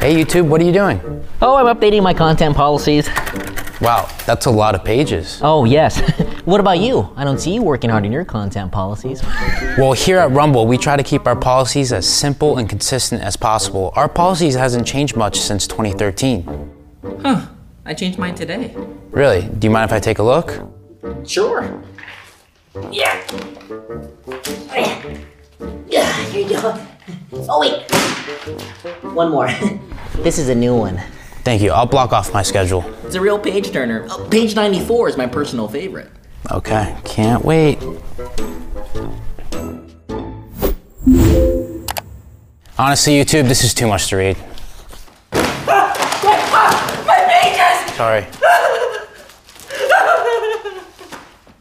Hey YouTube, what are you doing? Oh, I'm updating my content policies. Wow, that's a lot of pages. Oh, yes. what about you? I don't see you working hard on your content policies. Well, here at Rumble, we try to keep our policies as simple and consistent as possible. Our policies hasn't changed much since 2013. Huh. I changed mine today. Really? Do you mind if I take a look? Sure. Yeah. Yeah, here you go. Oh, wait. One more. this is a new one. Thank you. I'll block off my schedule. It's a real page turner. Oh, page 94 is my personal favorite. Okay, can't wait. Honestly, YouTube, this is too much to read. Ah! Ah! My pages! Sorry.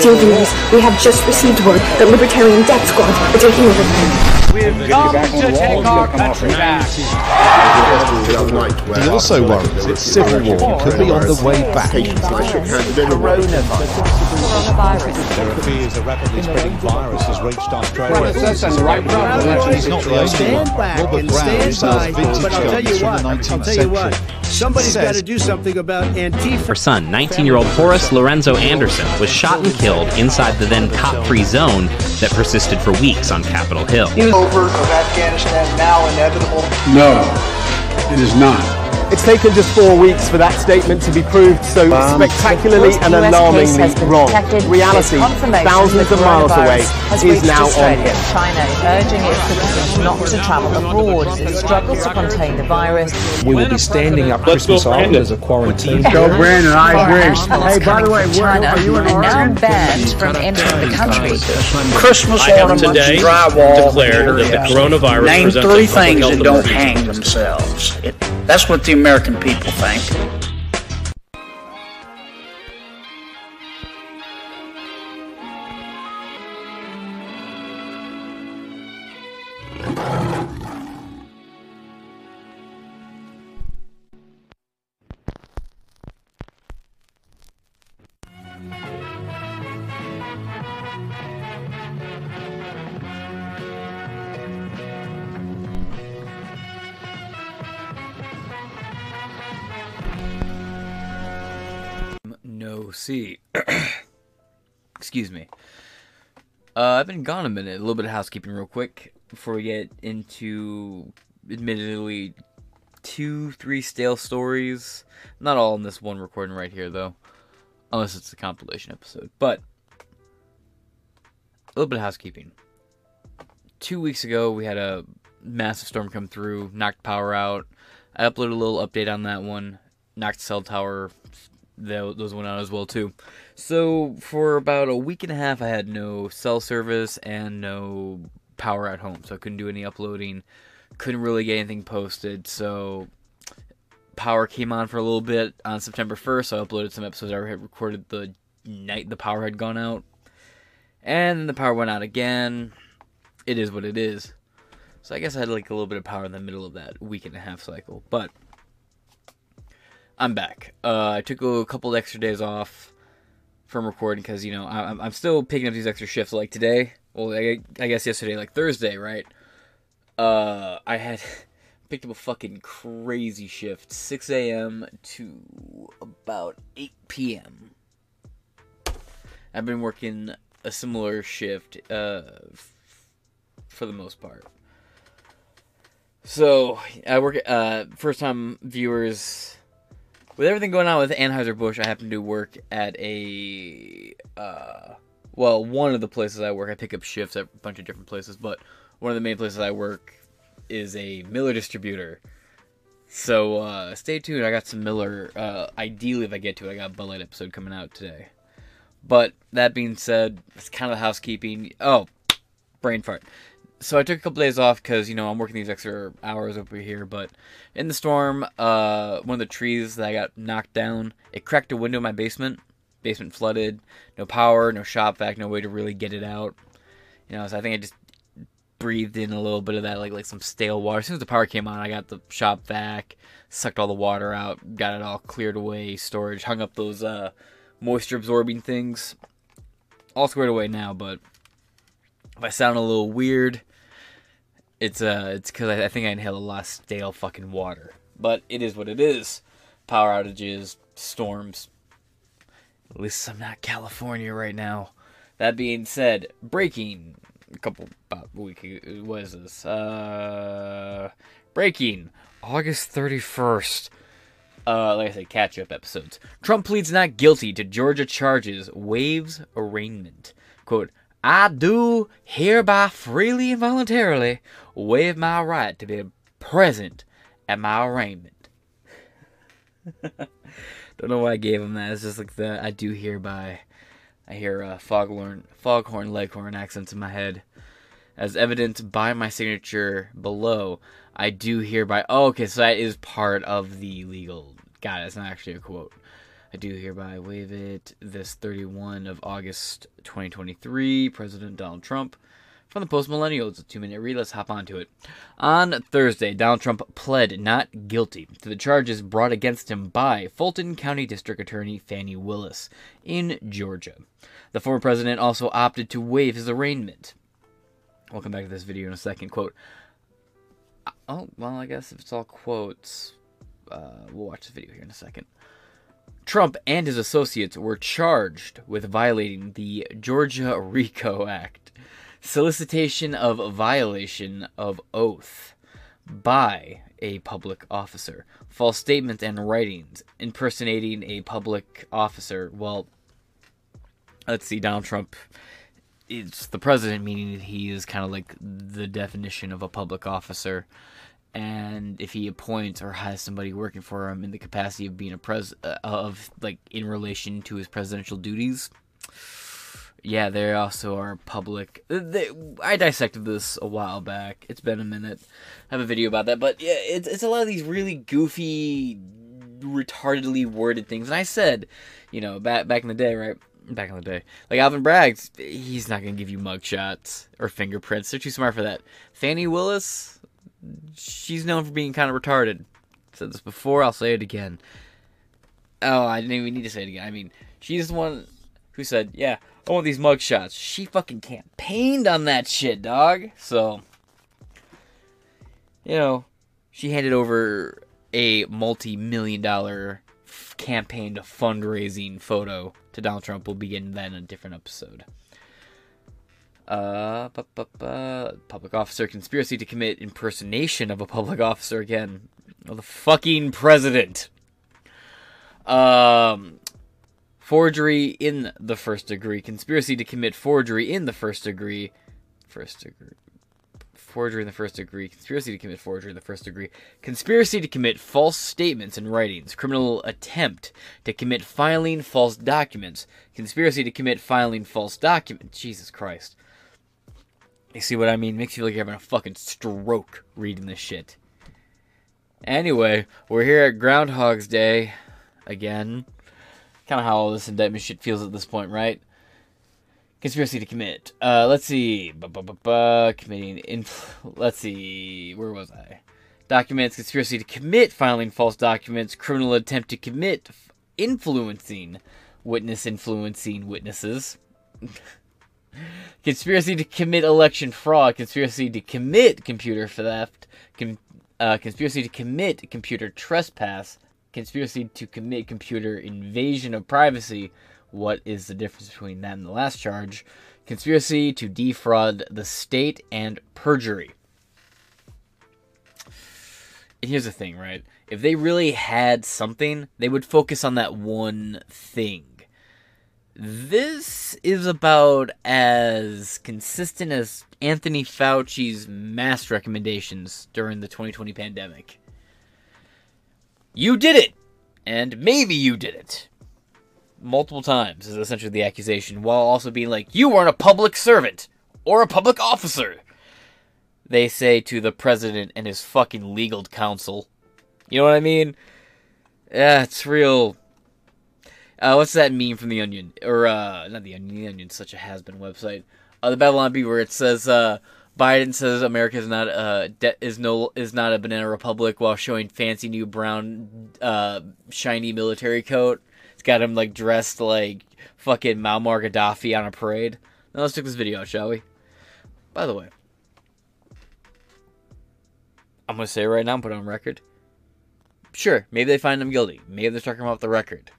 Dear viewers, we have just received word that Libertarian Death Squad are taking over We've come to take our country back. He also worries its civil war could be on the way back. Coronavirus. fears a rapidly spreading virus has reached Australia. That's the right He's not the only one. Robert Brown sells vintage guns from the 19th century. Somebody's Says- got to do something about Antifa. Her son, 19 year old Horace Lorenzo Anderson, was shot and killed inside the then cop free zone that persisted for weeks on Capitol Hill. Over of Afghanistan now inevitable? No, it is not. It's taken just four weeks for that statement to be proved so spectacularly and alarmingly wrong. Reality, thousands of miles away, is reached now on Australia. here. China is urging its citizens not to travel abroad as it struggles to contain the virus. We will be standing up Christmas Island as a quarantine. Go, Brandon, I agree. Hey, by the way, coming where- China are you in are now Oregon? banned from entering the country. Christmas I have today drywall. declared that the coronavirus Name presents a three things health that don't hang themselves. It, that's what the American people think. Uh, I've been gone a minute. A little bit of housekeeping, real quick, before we get into, admittedly, two, three stale stories. Not all in this one recording right here, though, unless it's a compilation episode. But a little bit of housekeeping. Two weeks ago, we had a massive storm come through, knocked power out. I uploaded a little update on that one. Knocked cell tower those went out as well too. So for about a week and a half, I had no cell service and no power at home, so I couldn't do any uploading. Couldn't really get anything posted. So power came on for a little bit on September 1st. So I uploaded some episodes I had recorded the night the power had gone out, and the power went out again. It is what it is. So I guess I had like a little bit of power in the middle of that week and a half cycle, but I'm back. Uh, I took a couple extra days off from recording because you know I'm- I'm still picking up these extra shifts. Like today, well, I, I guess yesterday, like Thursday, right? Uh, I had picked up a fucking crazy shift, 6 a.m. to about 8 p.m. I've been working a similar shift, uh, f- for the most part. So I work. Uh, first time viewers with everything going on with Anheuser Busch, I happen to work at a uh, well, one of the places I work. I pick up shifts at a bunch of different places, but one of the main places I work is a Miller distributor. So uh, stay tuned. I got some Miller. Uh, ideally, if I get to it, I got a Bud Light episode coming out today. But that being said, it's kind of housekeeping. Oh, brain fart. So I took a couple days off because you know I'm working these extra hours over here. But in the storm, uh, one of the trees that I got knocked down, it cracked a window in my basement. Basement flooded. No power, no shop vac, no way to really get it out. You know, so I think I just breathed in a little bit of that, like like some stale water. As soon as the power came on, I got the shop vac, sucked all the water out, got it all cleared away, storage, hung up those uh, moisture absorbing things. All squared away now, but if I sound a little weird, it's uh it's because I, I think I inhaled a lot of stale fucking water. But it is what it is. Power outages, storms. At least I'm not California right now. That being said, breaking a couple about a week ago, what is this? Uh breaking August 31st. Uh, like I said, catch up episodes. Trump pleads not guilty to Georgia charges, waives arraignment. Quote, I do hereby freely and voluntarily waive my right to be present at my arraignment. Don't know why I gave him that. It's just like the I do hereby. I hear uh, foghorn, foghorn, leghorn accents in my head. As evidenced by my signature below, I do hereby. Oh, okay, so that is part of the legal. God, it. It's not actually a quote. I do hereby waive it this 31 of August 2023. President Donald Trump. From the Post Millennial, it's a two minute read. Let's hop onto it. On Thursday, Donald Trump pled not guilty to the charges brought against him by Fulton County District Attorney Fani Willis in Georgia. The former president also opted to waive his arraignment. We'll come back to this video in a second. Quote. Oh, well, I guess if it's all quotes, uh, we'll watch the video here in a second. Trump and his associates were charged with violating the Georgia RICO Act, solicitation of violation of oath by a public officer, false statements and writings, impersonating a public officer. Well, let's see, Donald Trump it's the president, meaning he is kind of like the definition of a public officer. And if he appoints or has somebody working for him in the capacity of being a pres uh, of like in relation to his presidential duties, yeah, they also are public. They, I dissected this a while back. It's been a minute. I have a video about that, but yeah, it's it's a lot of these really goofy, retardedly worded things. And I said, you know, back back in the day, right? back in the day. Like Alvin Bragg, he's not gonna give you mugshots or fingerprints. They're too smart for that. Fani Willis, she's known for being kind of retarded. said this before, I'll say it again. Oh, I didn't even need to say it again. I mean, she's the one who said, "Yeah, I want these mugshots." She fucking campaigned on that shit, dog. So, you know, she handed over a multi-million dollar campaign to fundraising photo to Donald Trump. We'll begin in a different episode. Uh, bu- bu- bu- public officer conspiracy to commit impersonation of a public officer again. Oh, the fucking president. Um, forgery in the first degree. Conspiracy to commit forgery in the first degree. First degree forgery in the first degree, conspiracy to commit forgery in the first degree, conspiracy to commit false statements and writings, criminal attempt to commit filing false documents, conspiracy to commit filing false documents. Jesus Christ. You see what I mean? Makes you feel like you're having a fucking stroke reading this shit. Anyway, we're here at Groundhog's Day again. Kind of how all this indictment shit feels at this point, right? Conspiracy to commit. Uh, let's see. Ba-ba-ba-ba. Committing. Inf- let's see. Where was I? Documents. Conspiracy to commit. Filing false documents. Criminal attempt to commit. Influencing. Witness influencing witnesses. conspiracy to commit election fraud. Conspiracy to commit computer theft. Com- uh, conspiracy to commit computer trespass. Conspiracy to commit computer invasion of privacy what is the difference between that and the last charge? Conspiracy to defraud the state and perjury. And here's the thing, right? If they really had something, they would focus on that one thing. This is about as consistent as Anthony Fauci's mask recommendations during the 2020 pandemic. You did it! And maybe you did it. Multiple times is essentially the accusation, while also being like, you weren't a public servant or a public officer. They say to the president and his fucking legal counsel. You know what I mean? Yeah, it's real. Uh, what's that meme from The Onion? Or, uh, not The Onion, The Onion's such a has been website. Uh, the Babylon Bee, where it says, uh, Biden says America is not uh de- is no is not a banana republic while showing fancy new brown uh shiny military coat. It's got him like dressed like fucking Muammar Gaddafi on a parade. Now let's check this video out, shall we? By the way, I'm gonna say it right now, and put it on record. Sure, maybe they find him guilty. Maybe they're talking about the record.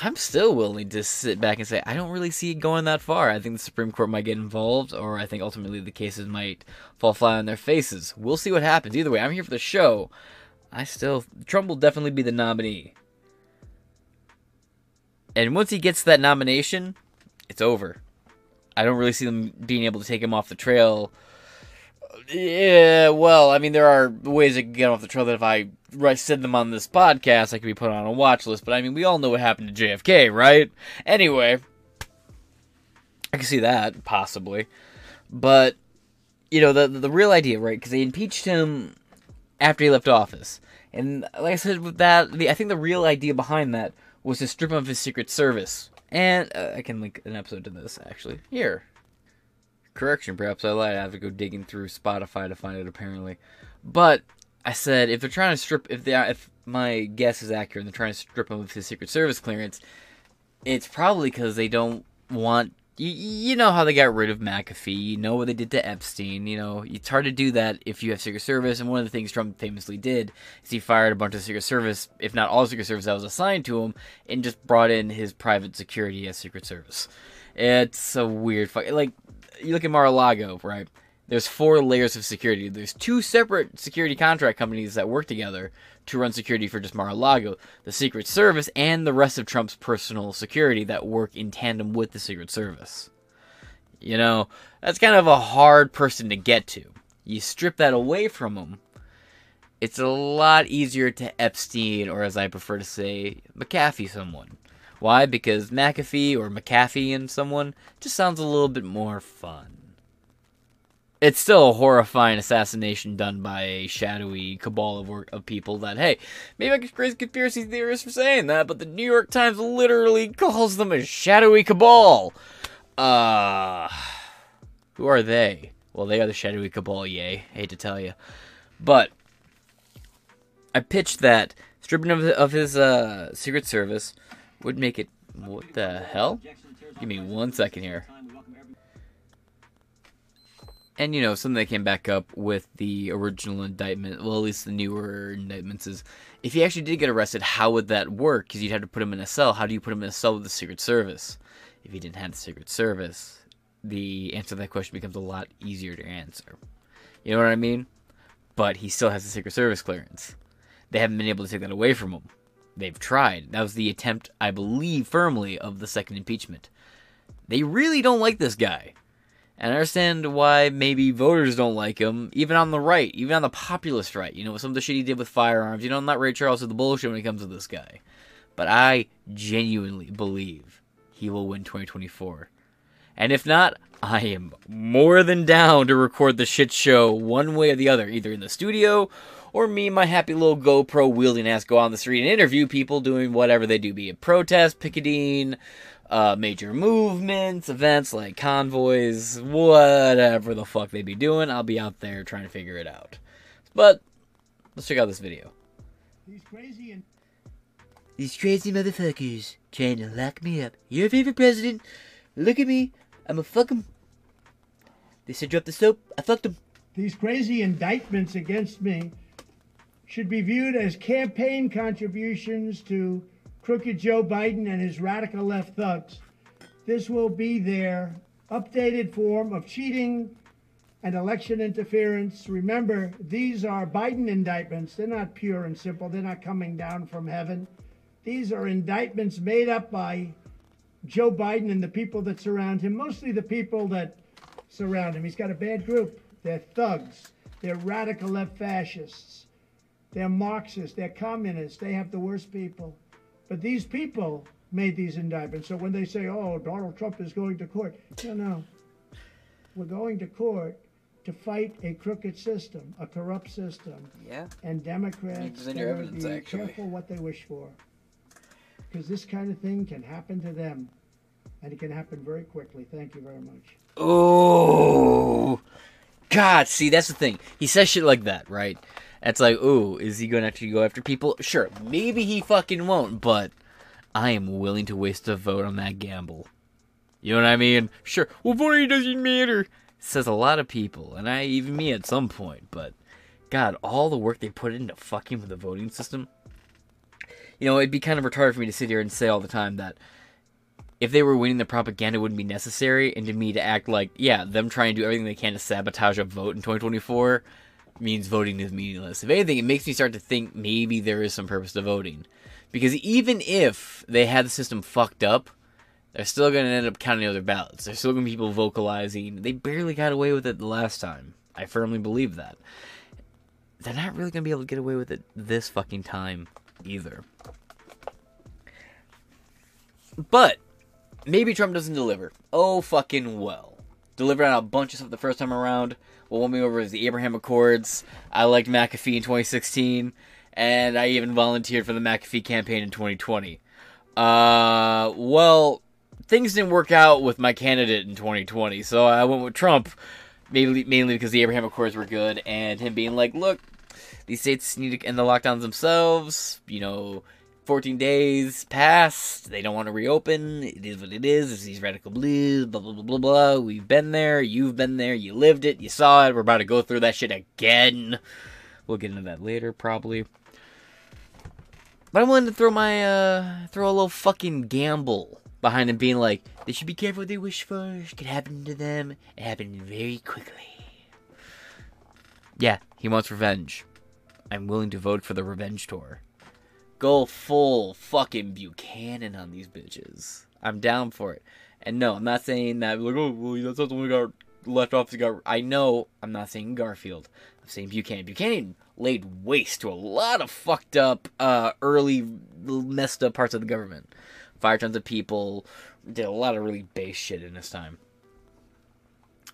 I'm still willing to sit back and say I don't really see it going that far. I think the Supreme Court might get involved, or I think ultimately the cases might fall flat on their faces. We'll see what happens. Either way, I'm here for the show. I still Trump will definitely be the nominee. And once he gets that nomination, it's over. I don't really see them being able to take him off the trail. Yeah, well, I mean, there are ways to get off the trail that if I said them on this podcast, I could be put on a watch list. But I mean, we all know what happened to JFK, right? Anyway, I can see that possibly, but you know, the the real idea, right? Because they impeached him after he left office, and like I said, with that, the, I think the real idea behind that was to strip him of his Secret Service. And uh, I can link an episode to this actually here. Correction, perhaps I lied. I have to go digging through Spotify to find it apparently. But I said if they're trying to strip, if they if my guess is accurate, and they're trying to strip him of his Secret Service clearance, it's probably because they don't want. You, you know how they got rid of McAfee. You know what they did to Epstein. You know it's hard to do that if you have Secret Service. And one of the things Trump famously did is he fired a bunch of Secret Service, if not all Secret Service that was assigned to him, and just brought in his private security as Secret Service. It's a weird fuck. Like you look at Mar-a-Lago, right? There's four layers of security. There's two separate security contract companies that work together to run security for just Mar-a-Lago. The Secret Service and the rest of Trump's personal security that work in tandem with the Secret Service. You know, that's kind of a hard person to get to. You strip that away from them, it's a lot easier to Epstein, or as I prefer to say, McAfee someone. Why? Because McAfee or McAfee and someone just sounds a little bit more fun. It's still a horrifying assassination done by a shadowy cabal of, of people that, hey, maybe I get crazy conspiracy theorists for saying that, but the New York Times literally calls them a shadowy cabal. Uh, who are they? Well, they are the shadowy cabal, yay. Hate to tell you. But, I pitched that stripping of, of his uh, Secret Service would make it. What the hell? Give me one second here. And you know, something that came back up with the original indictment, well, at least the newer indictments, is if he actually did get arrested, how would that work? Because you'd have to put him in a cell. How do you put him in a cell with the Secret Service? If he didn't have the Secret Service, the answer to that question becomes a lot easier to answer. You know what I mean? But he still has the Secret Service clearance. They haven't been able to take that away from him. They've tried. That was the attempt, I believe, firmly, of the second impeachment. They really don't like this guy. And I understand why maybe voters don't like him, even on the right, even on the populist right. You know, some of the shit he did with firearms. You know, I'm not Ray Charles with the bullshit when it comes to this guy. But I genuinely believe he will win 2024. And if not, I am more than down to record the shit show one way or the other, either in the studio or me, my happy little GoPro wielding ass, go out on the street and interview people doing whatever they do, be it protest, picketing, uh, major movements, events like convoys, whatever the fuck they be doing. I'll be out there trying to figure it out. But let's check out this video. These crazy and These crazy motherfuckers trying to lock me up. Your favorite president? Look at me. I'm a fuck 'em. They said drop the soap. I fucked 'em. these crazy indictments against me should be viewed as campaign contributions to crooked Joe Biden and his radical left thugs. This will be their updated form of cheating and election interference. Remember, these are Biden indictments. They're not pure and simple. They're not coming down from heaven. These are indictments made up by Joe Biden and the people that surround him, mostly the people that surround him. He's got a bad group. They're thugs. They're radical left fascists. They're Marxists. They're communists. They have the worst people. But these people made these indictments. So when they say, oh, Donald Trump is going to court, no, no. We're going to court to fight a crooked system, a corrupt system. Yeah. And Democrats present your evidence, be actually. careful what they wish for. Because this kind of thing can happen to them. And it can happen very quickly. Thank you very much. Oh, God! See, that's the thing. He says shit like that, right? It's like, ooh, is he going to actually go after people? Sure, maybe he fucking won't, but I am willing to waste a vote on that gamble. You know what I mean? Sure. Well, voting doesn't matter. Says a lot of people, and I even me at some point. But God, all the work they put into fucking with the voting system. You know, it'd be kind of retarded for me to sit here and say all the time that if they were winning, the propaganda wouldn't be necessary, and to me to act like, yeah, them trying to do everything they can to sabotage a vote in 2024 means voting is meaningless. If anything, it makes me start to think maybe there is some purpose to voting. Because even if they had the system fucked up, they're still going to end up counting other ballots. There's still going to be people vocalizing. They barely got away with it the last time. I firmly believe that. They're not really going to be able to get away with it this fucking time either. But maybe Trump doesn't deliver. Oh, fucking well. Delivered on a bunch of stuff the first time around. What won me over is the Abraham Accords. I liked McAfee in 2016. And I even volunteered for the McAfee campaign in 2020. Uh, well, things didn't work out with my candidate in 2020, so I went with Trump. Mainly, mainly because the Abraham Accords were good, and him being like, look, these states need to end the lockdowns themselves. You know, 14 days passed. They don't want to reopen. It is what it is. It's these radical blues, blah, blah, blah, blah, blah. We've been there. You've been there. You lived it. You saw it. We're about to go through that shit again. We'll get into that later, probably. But I'm willing to throw my, uh, throw a little fucking gamble behind him being like, they should be careful what they wish for. It could happen to them. It happened very quickly. Yeah, he wants revenge. I'm willing to vote for the revenge tour. Go full fucking Buchanan on these bitches. I'm down for it. And no, I'm not saying that like, oh, well, that's not the one got left off. Got. I know. I'm not saying Garfield. I'm saying Buchanan. Buchanan laid waste to a lot of fucked up, uh, early messed up parts of the government. Fired tons of people. Did a lot of really base shit in his time.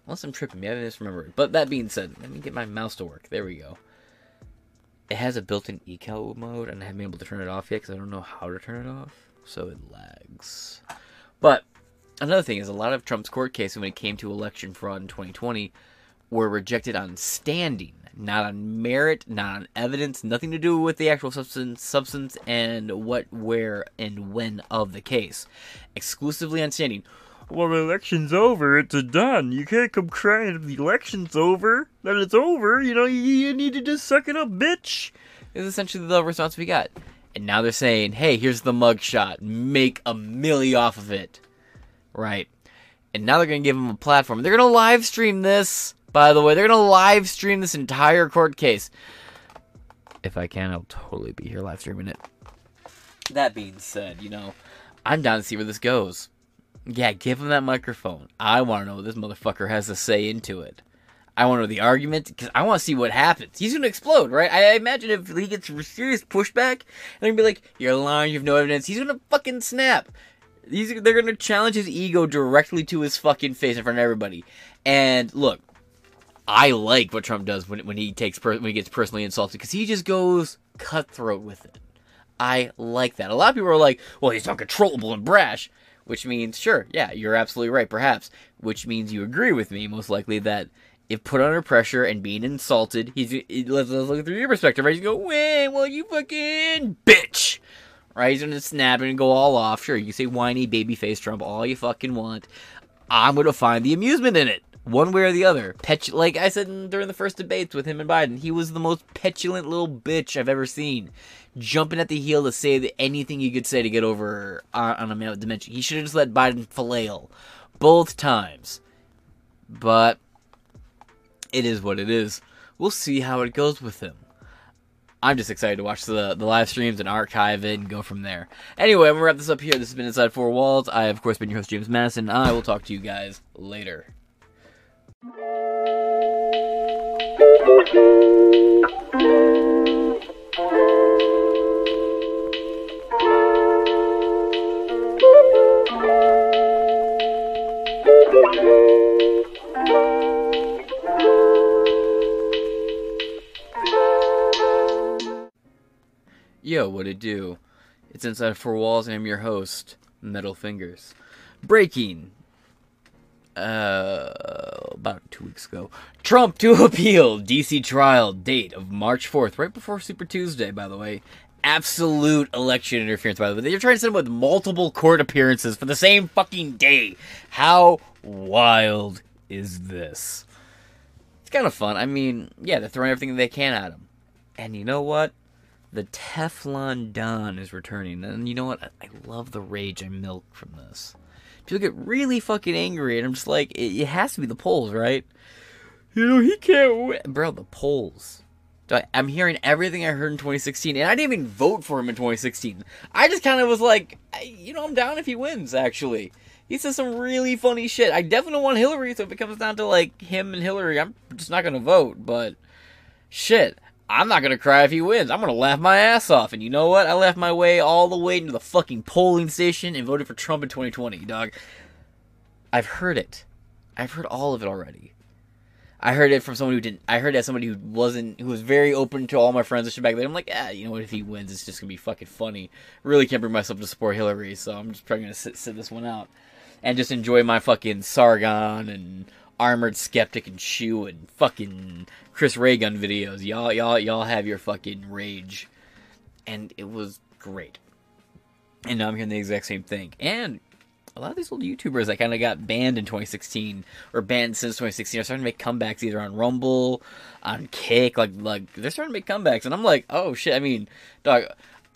Unless I'm tripping, maybe I misremember it. But that being said, let me get my mouse to work. There we go. It has a built-in ecal mode, and I haven't been able to turn it off yet because I don't know how to turn it off, so it lags. But another thing is, a lot of Trump's court cases when it came to election fraud in 2020 were rejected on standing, not on merit, not on evidence, nothing to do with the actual substance, substance and what, where, and when of the case, exclusively on standing. Well, the election's over. It's done. You can't come crying if the election's over. That it's over. You know, you, you need to just suck it up, bitch. Is essentially the response we got. And now they're saying, hey, here's the mugshot. Make a milli off of it. Right. And now they're going to give them a platform. They're going to live stream this, by the way. They're going to live stream this entire court case. If I can, I'll totally be here live streaming it. That being said, you know, I'm down to see where this goes. Yeah, give him that microphone. I want to know what this motherfucker has to say into it. I want to know the argument because I want to see what happens. He's gonna explode, right? I imagine if he gets serious pushback, they're gonna be like, "You're lying. You have no evidence." He's gonna fucking snap. He's, they're gonna challenge his ego directly to his fucking face in front of everybody. And look, I like what Trump does when when he takes per- when he gets personally insulted because he just goes cutthroat with it. I like that. A lot of people are like, "Well, he's uncontrollable and brash." Which means sure, yeah, you're absolutely right, perhaps. Which means you agree with me, most likely, that if put under pressure and being insulted, he's he, let's, let's look through your perspective, right? He's go, "Wait, well, you fucking bitch." Right? He's gonna snap and go all off. Sure, you say whiny baby face Trump all you fucking want. I'm gonna find the amusement in it, one way or the other. Pet, like I said during the first debates with him and Biden, he was the most petulant little bitch I've ever seen jumping at the heel to say that anything you could say to get over on, on a male dimension. He should have just let Biden flail both times. But it is what it is. We'll see how it goes with him. I'm just excited to watch the the live streams and archive it and go from there. Anyway, I'm gonna wrap this up here. This has been Inside Four Walls. I have, of course, been your host, James Madison. I will talk to you guys later. Yo, what it do? It's Inside Four Walls, and I'm your host, Metal Fingers. Breaking. Uh, about two weeks ago. Trump to appeal DC trial date of March 4th, right before Super Tuesday, by the way. Absolute election interference, by the way. They're trying to send him with multiple court appearances for the same fucking day. How wild is this? It's kind of fun. I mean, yeah, they're throwing everything they can at him. And you know what? the Teflon Don is returning. And you know what? I love the rage I milk from this. People get really fucking angry, and I'm just like, it, it has to be the polls, right? You know, he can't win. Bro, the polls. I'm hearing everything I heard in 2016, and I didn't even vote for him in 2016. I just kind of was like, you know, I'm down if he wins, actually. He says some really funny shit. I definitely want Hillary, so if it comes down to, like, him and Hillary, I'm just not going to vote, but shit. I'm not gonna cry if he wins. I'm gonna laugh my ass off. And you know what? I laughed my way all the way into the fucking polling station and voted for Trump in 2020, dog. I've heard it. I've heard all of it already. I heard it from someone who didn't. I heard it as somebody who wasn't, who was very open to all my friends and shit back then. I'm like, ah, you know what? If he wins, it's just gonna be fucking funny. Really can't bring myself to support Hillary, so I'm just probably gonna sit, sit this one out and just enjoy my fucking Sargon and armored skeptic and shoe and fucking Chris Ray Gun videos. Y'all, y'all, y'all have your fucking rage, and it was great. And now I'm hearing the exact same thing. And a lot of these old YouTubers that kind of got banned in 2016 or banned since 2016 are starting to make comebacks either on Rumble, on Kick, like like they're starting to make comebacks, and I'm like, oh shit. I mean, dog.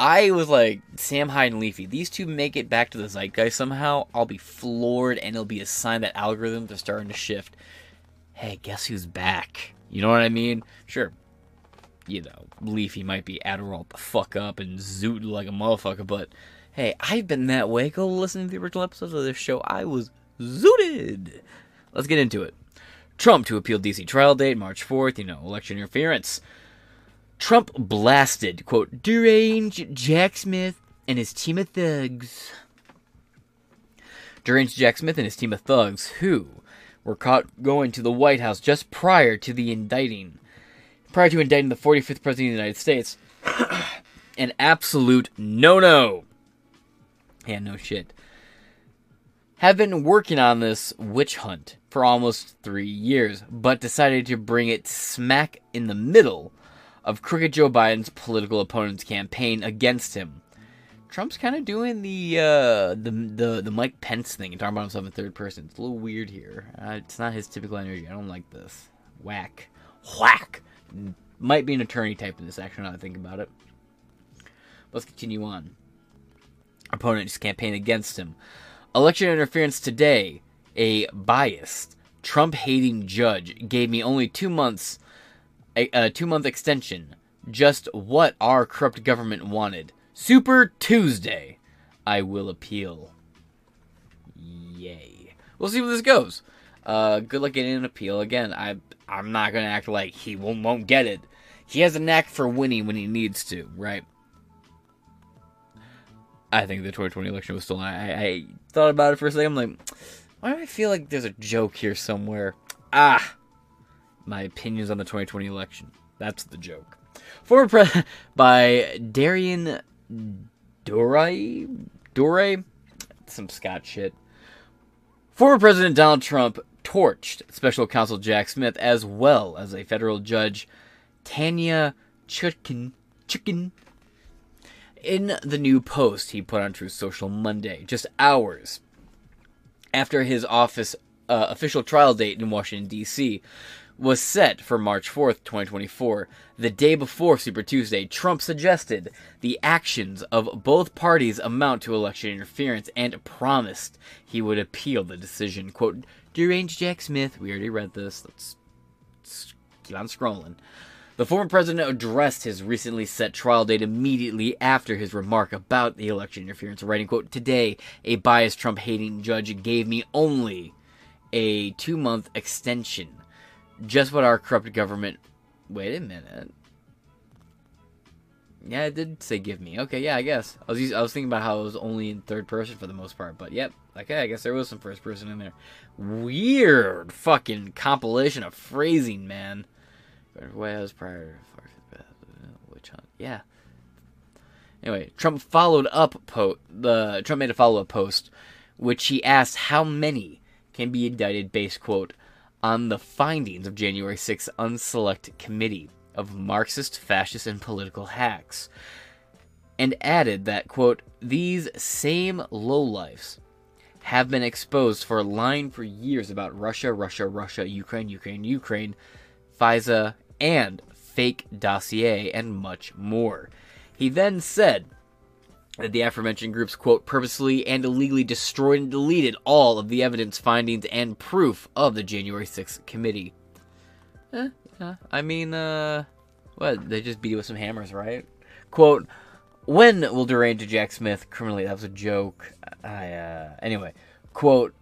I was like Sam Hyde and Leafy. These two make it back to the zeitgeist somehow. I'll be floored, and it'll be a sign that algorithms are starting to shift. Hey, guess who's back? You know what I mean? Sure, you know, Leafy might be Adderall the fuck up and zoot like a motherfucker, but hey, I've been that way. Go listen to the original episodes of this show. I was zooted. Let's get into it. Trump to appeal DC trial date, March 4th, you know, election interference. Trump blasted, quote, deranged Jack Smith and his team of thugs. Deranged Jack Smith and his team of thugs, who were caught going to the White House just prior to the indicting, prior to indicting the 45th President of the United States. An absolute no no. Yeah, no shit. Have been working on this witch hunt for almost three years, but decided to bring it smack in the middle of crooked Joe Biden's political opponent's campaign against him. Trump's kind of doing the uh, the the the Mike Pence thing and talking about himself in third person. It's a little weird here. Uh, it's not his typical energy. I don't like this. Whack, whack. Might be an attorney type in this action. Now I think about it. Let's continue on. Opponent's campaign against him. Election interference today. A biased, Trump hating judge gave me only two months a, a two month extension. Just what our corrupt government wanted. Super Tuesday. I will appeal. Yay. We'll see where this goes. Uh, good luck getting an appeal. Again, I I'm not gonna act like he won't, won't get it. He has a knack for winning when he needs to, right? I think the 2020 election was stolen. I, I thought about it for a second. I'm like, why do I feel like there's a joke here somewhere? Ah, my opinions on the 2020 election. That's the joke. Former pre- by Darian Dore Dore, some Scott shit. Former President Donald Trump torched special counsel Jack Smith as well as a federal judge Tanya Chutkan Chicken in the new post he put on Truth Social Monday, just hours after his office uh, official trial date in Washington D.C was set for March 4th, 2024. The day before Super Tuesday, Trump suggested the actions of both parties amount to election interference and promised he would appeal the decision. Quote, Deranged Jack Smith, we already read this, let's keep on scrolling. The former president addressed his recently set trial date immediately after his remark about the election interference, writing, quote, Today, a biased Trump hating judge gave me only a two month extension. Just what our corrupt government. Wait a minute. Yeah, it did say give me. Okay, yeah, I guess. I was I was thinking about how it was only in third person for the most part, but yep. Okay, I guess there was some first person in there. Weird fucking compilation of phrasing, man. Was prior uh, witch hunt. Yeah. Anyway, Trump followed up po- the Trump made a follow up post, which he asked how many can be indicted based quote on the findings of January 6th unselect committee of Marxist, fascist, and political hacks, and added that quote these same lowlifes have been exposed for lying for years about Russia, Russia, Russia, Ukraine, Ukraine, Ukraine, FISA, and fake dossier, and much more. He then said that the aforementioned groups, quote, purposely and illegally destroyed and deleted all of the evidence, findings, and proof of the January 6th committee. Eh, I mean, uh, what? They just beat it with some hammers, right? Quote, when will deranged Jack Smith criminally, that was a joke. I, uh, anyway, quote,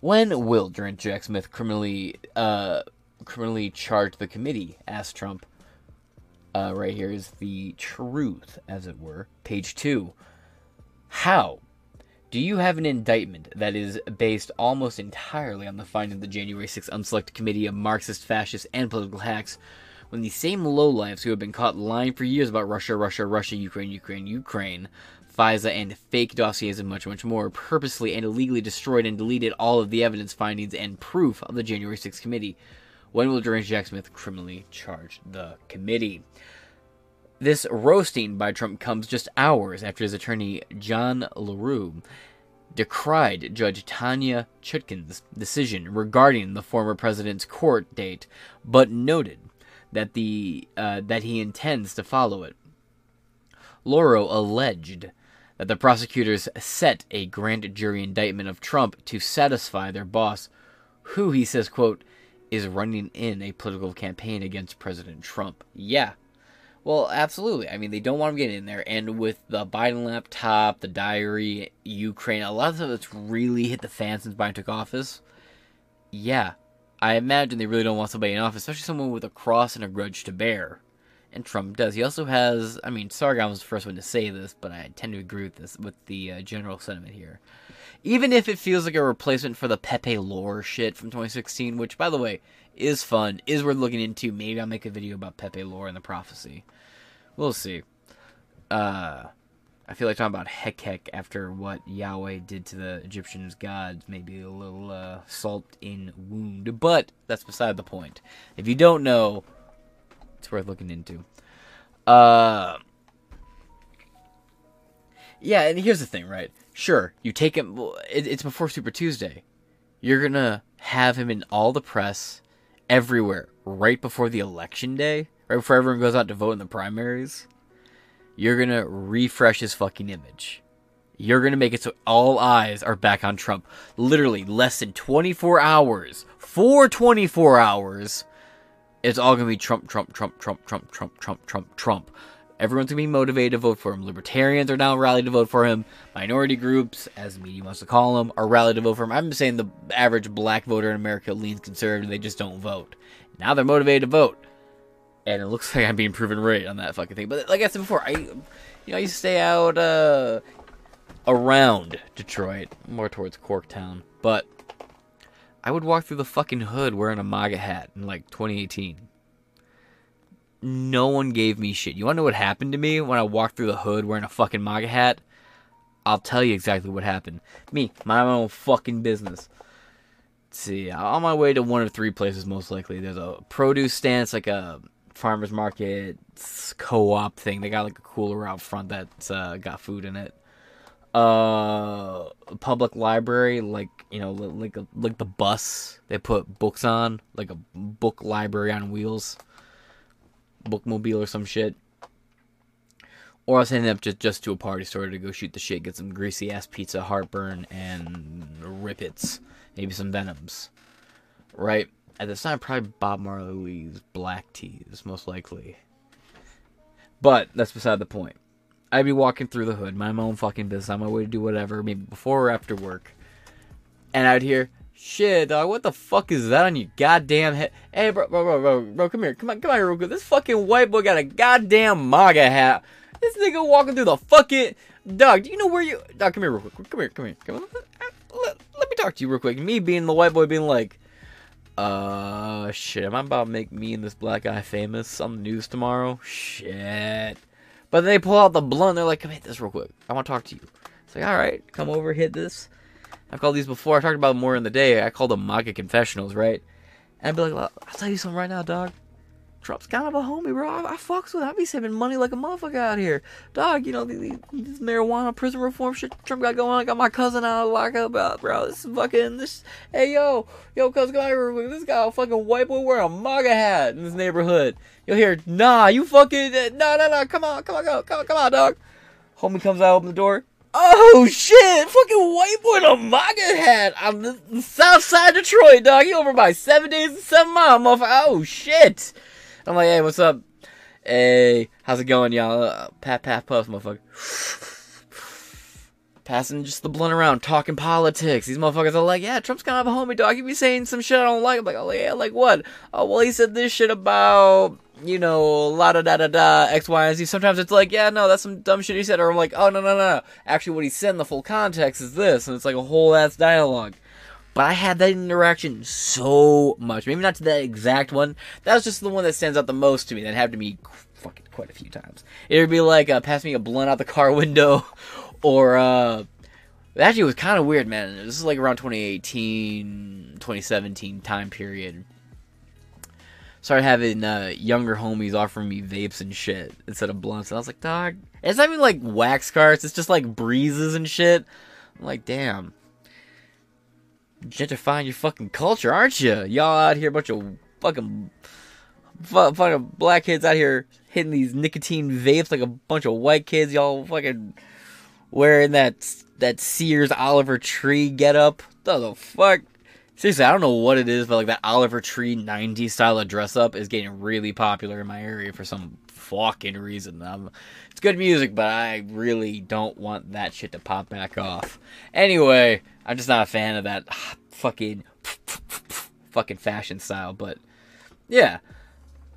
when will deranged Jack Smith criminally, uh, criminally charge the committee? asked Trump. Uh, right here is the truth, as it were. Page two. How? Do you have an indictment that is based almost entirely on the finding of the January 6th Unselect Committee of Marxist, Fascist, and political hacks when the same lowlifes who have been caught lying for years about Russia, Russia, Russia, Ukraine, Ukraine, Ukraine, FISA, and fake dossiers and much, much more purposely and illegally destroyed and deleted all of the evidence, findings, and proof of the January 6th committee? When will Deranged Jack Smith criminally charge the committee? This roasting by Trump comes just hours after his attorney John Lauro decried Judge Tanya Chutkan's decision regarding the former president's court date, but noted that the uh, that he intends to follow it. Lauro alleged that the prosecutors set a grand jury indictment of Trump to satisfy their boss, who he says, quote, is running in a political campaign against President Trump. Yeah. Well, absolutely. I mean, they don't want him getting in there. And with the Biden laptop, the diary, Ukraine, a lot of stuff that's really hit the fan since Biden took office. Yeah. I imagine they really don't want somebody in office, especially someone with a cross and a grudge to bear. And Trump does. He also has, I mean, Sargon was the first one to say this, but I tend to agree with this, with the uh, general sentiment here even if it feels like a replacement for the Pepe Lore shit from 2016, which, by the way, is fun, is worth looking into. Maybe I'll make a video about Pepe Lore and the prophecy. We'll see. Uh, I feel like talking about Hek Hek after what Yahweh did to the Egyptians' gods, maybe a little uh, salt in wound, but that's beside the point. If you don't know, it's worth looking into. Uh, yeah, and here's the thing, right? Sure, you take him. It's before Super Tuesday. You're gonna have him in all the press, everywhere, right before the election day, right before everyone goes out to vote in the primaries. You're gonna refresh his fucking image. You're gonna make it so all eyes are back on Trump. Literally, less than 24 hours. For 24 hours, it's all gonna be Trump, Trump, Trump, Trump, Trump, Trump, Trump, Trump, Trump. Everyone's gonna be motivated to vote for him. Libertarians are now rallied to vote for him. Minority groups, as the media wants to call them, are rallied to vote for him. I'm saying the average black voter in America leans conservative. They just don't vote. Now they're motivated to vote, and it looks like I'm being proven right on that fucking thing. But like I said before, I, you know, I used to stay out uh, around Detroit, more towards Corktown, but I would walk through the fucking hood wearing a MAGA hat in like 2018 no one gave me shit. You want to know what happened to me when I walked through the hood wearing a fucking MAGA hat? I'll tell you exactly what happened. Me, my own fucking business. Let's see, on my way to one of three places, most likely. There's a produce stand, it's like a farmer's market co op thing. They got like a cooler out front that's uh, got food in it. Uh, public library, like you know, like like the bus they put books on, like a book library on wheels bookmobile or some shit. Or I was heading up just, just to a party store to go shoot the shit, get some greasy ass pizza, heartburn, and rip its, maybe some venoms. Right? at this time probably Bob Marley's Black Tees, most likely. But that's beside the point. I'd be walking through the hood, mind my own fucking business, on my way to do whatever, maybe before or after work, and I'd hear, "Shit, dog, what the fuck is that on your goddamn head?" Hey, bro, bro, bro, bro, bro, come here, come on, come on, real quick. This fucking white boy got a goddamn MAGA hat. This nigga walking through the fucking dog. Do you know where you? Dog, come here, real quick. Come here, come here, come on. Let, let me talk to you real quick. Me being the white boy, being like, uh, shit, am I about to make me and this black guy famous on the news tomorrow? Shit. But they pull out the blunt. They're like, come hit this real quick. I want to talk to you. It's like, all right, come over, hit this. I've called these before. I talked about more in the day. I called them MAGA confessionals, right? And I'd be like, well, I'll tell you something right now, dog. Trump's kind of a homie, bro. I, I fucks with him. I be saving money like a motherfucker out here. Dog, you know, this marijuana, prison reform shit Trump got going on. I got my cousin out of lockup, out, bro. This is fucking, this, hey, yo, yo, come here. This guy a fucking white boy wearing a MAGA hat in this neighborhood. You'll hear, nah, you fucking, uh, nah, nah, nah. come on, come on, come on, come on, come on, dog. Homie comes out, open the door. Oh shit! Fucking white boy in a MAGA hat the, the south side Detroit, dog. He over by seven days and seven miles, motherfucker. Oh shit! I'm like, hey, what's up? Hey, how's it going, y'all? Uh, pat, pat, puff, motherfucker. Passing just the blunt around, talking politics. These motherfuckers are like, yeah, Trump's kind of a homie, dog. He be saying some shit I don't like. I'm like, oh, yeah, like what? Oh, well, he said this shit about, you know, la da da da da, X, Y, and Z. Sometimes it's like, yeah, no, that's some dumb shit he said. Or I'm like, oh, no, no, no. Actually, what he said in the full context is this. And it's like a whole ass dialogue. But I had that interaction so much. Maybe not to that exact one. That was just the one that stands out the most to me. That happened to me fucking quite a few times. It would be like uh, pass me a blunt out the car window, or uh, actually it was kind of weird, man. This is like around 2018, 2017 time period. Started having uh, younger homies offering me vapes and shit instead of blunts, and I was like, dog, it's not even like wax carts. It's just like breezes and shit. I'm like, damn gentrifying your fucking culture, aren't you? Y'all out here, a bunch of fucking, fucking black kids out here hitting these nicotine vapes like a bunch of white kids. Y'all fucking wearing that that Sears Oliver Tree get up. What the fuck? Seriously, I don't know what it is, but like that Oliver Tree 90s style of dress up is getting really popular in my area for some fucking reason. Um, it's good music, but I really don't want that shit to pop back off. Anyway, I'm just not a fan of that fucking fucking fashion style. But yeah,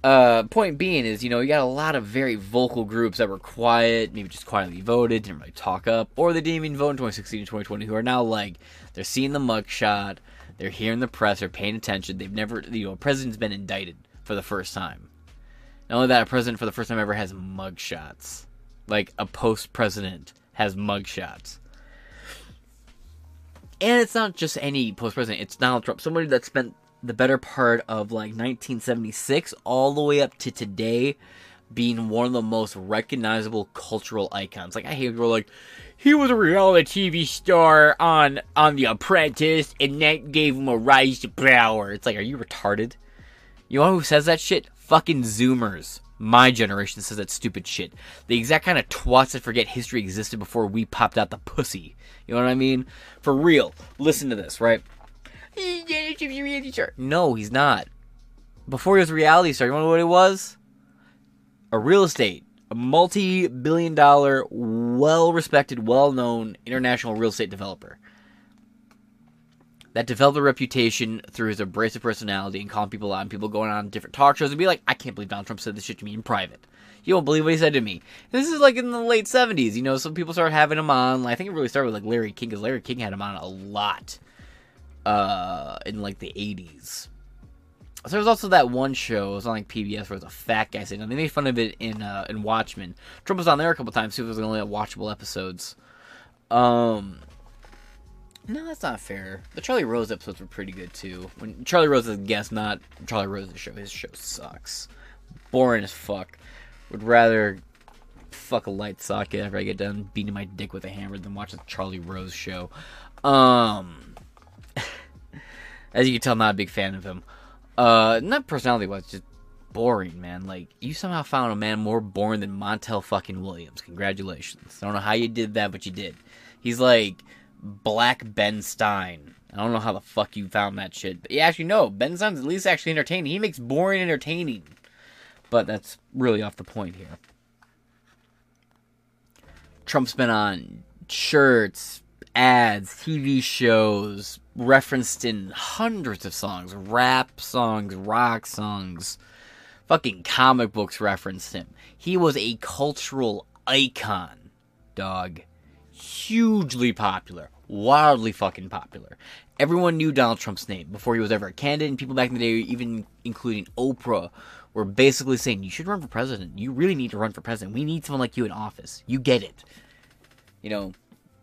uh, point being is, you know, you got a lot of very vocal groups that were quiet, maybe just quietly voted, didn't really talk up, or they didn't even vote in 2016 and 2020, who are now like, they're seeing the mugshot, they're hearing the press, they're paying attention. They've never, you know, a president's been indicted for the first time. Not only that, a president for the first time ever has mugshots. Like a post president has mugshots. And it's not just any post president, it's Donald Trump. Somebody that spent the better part of like 1976 all the way up to today being one of the most recognizable cultural icons. Like I hear people like, he was a reality TV star on on The Apprentice, and that gave him a rise to power. It's like, are you retarded? You know who says that shit? Fucking Zoomers. My generation says that stupid shit. The exact kind of twats that forget history existed before we popped out the pussy. You know what I mean? For real. Listen to this, right? No, he's not. Before he was a reality star, you know what it was? A real estate, multi billion dollar, well respected, well known international real estate developer that developed a reputation through his abrasive personality and calling people out and people going on different talk shows and be like, I can't believe Donald Trump said this shit to me in private. You won't believe what he said to me. This is like in the late 70s, you know, some people started having him on. I think it really started with like Larry King, because Larry King had him on a lot uh, in like the 80s. So there was also that one show, it was on like PBS, where it was a fat guy saying, they made fun of it in uh, in Watchmen. Trump was on there a couple times too, it was only watchable episodes. Um, no, that's not fair. The Charlie Rose episodes were pretty good too. When Charlie Rose is a guest, not Charlie Rose's show. His show sucks. Boring as fuck. Would rather fuck a light socket after I get done beating my dick with a hammer than watch the Charlie Rose show. Um, as you can tell, I'm not a big fan of him. Uh, not personality wise, just boring, man. Like you somehow found a man more boring than Montel fucking Williams. Congratulations. I don't know how you did that, but you did. He's like Black Ben Stein. I don't know how the fuck you found that shit. But yeah, actually, no. Ben Stein's at least actually entertaining. He makes boring entertaining. But that's really off the point here. Trump's been on shirts, ads, TV shows, referenced in hundreds of songs rap songs, rock songs, fucking comic books referenced him. He was a cultural icon, dog. Hugely popular, wildly fucking popular. Everyone knew Donald Trump's name before he was ever a candidate, and people back in the day, even including Oprah, were basically saying, You should run for president. You really need to run for president. We need someone like you in office. You get it. You know,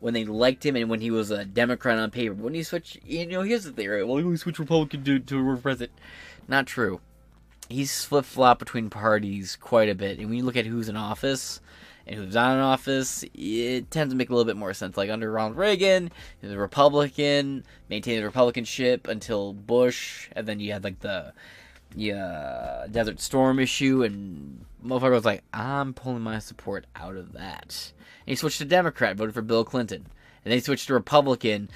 when they liked him and when he was a Democrat on paper. When he switched, you know, here's the right? Well, he switched Republican to, to president. Not true. He's flip flop between parties quite a bit. And when you look at who's in office, and who's not in office, it tends to make a little bit more sense. Like under Ronald Reagan, he was a Republican, maintained the Republicanship until Bush, and then you had like the yeah Desert Storm issue, and motherfucker was like, I'm pulling my support out of that. He switched to Democrat, voted for Bill Clinton, and then he switched to Republican,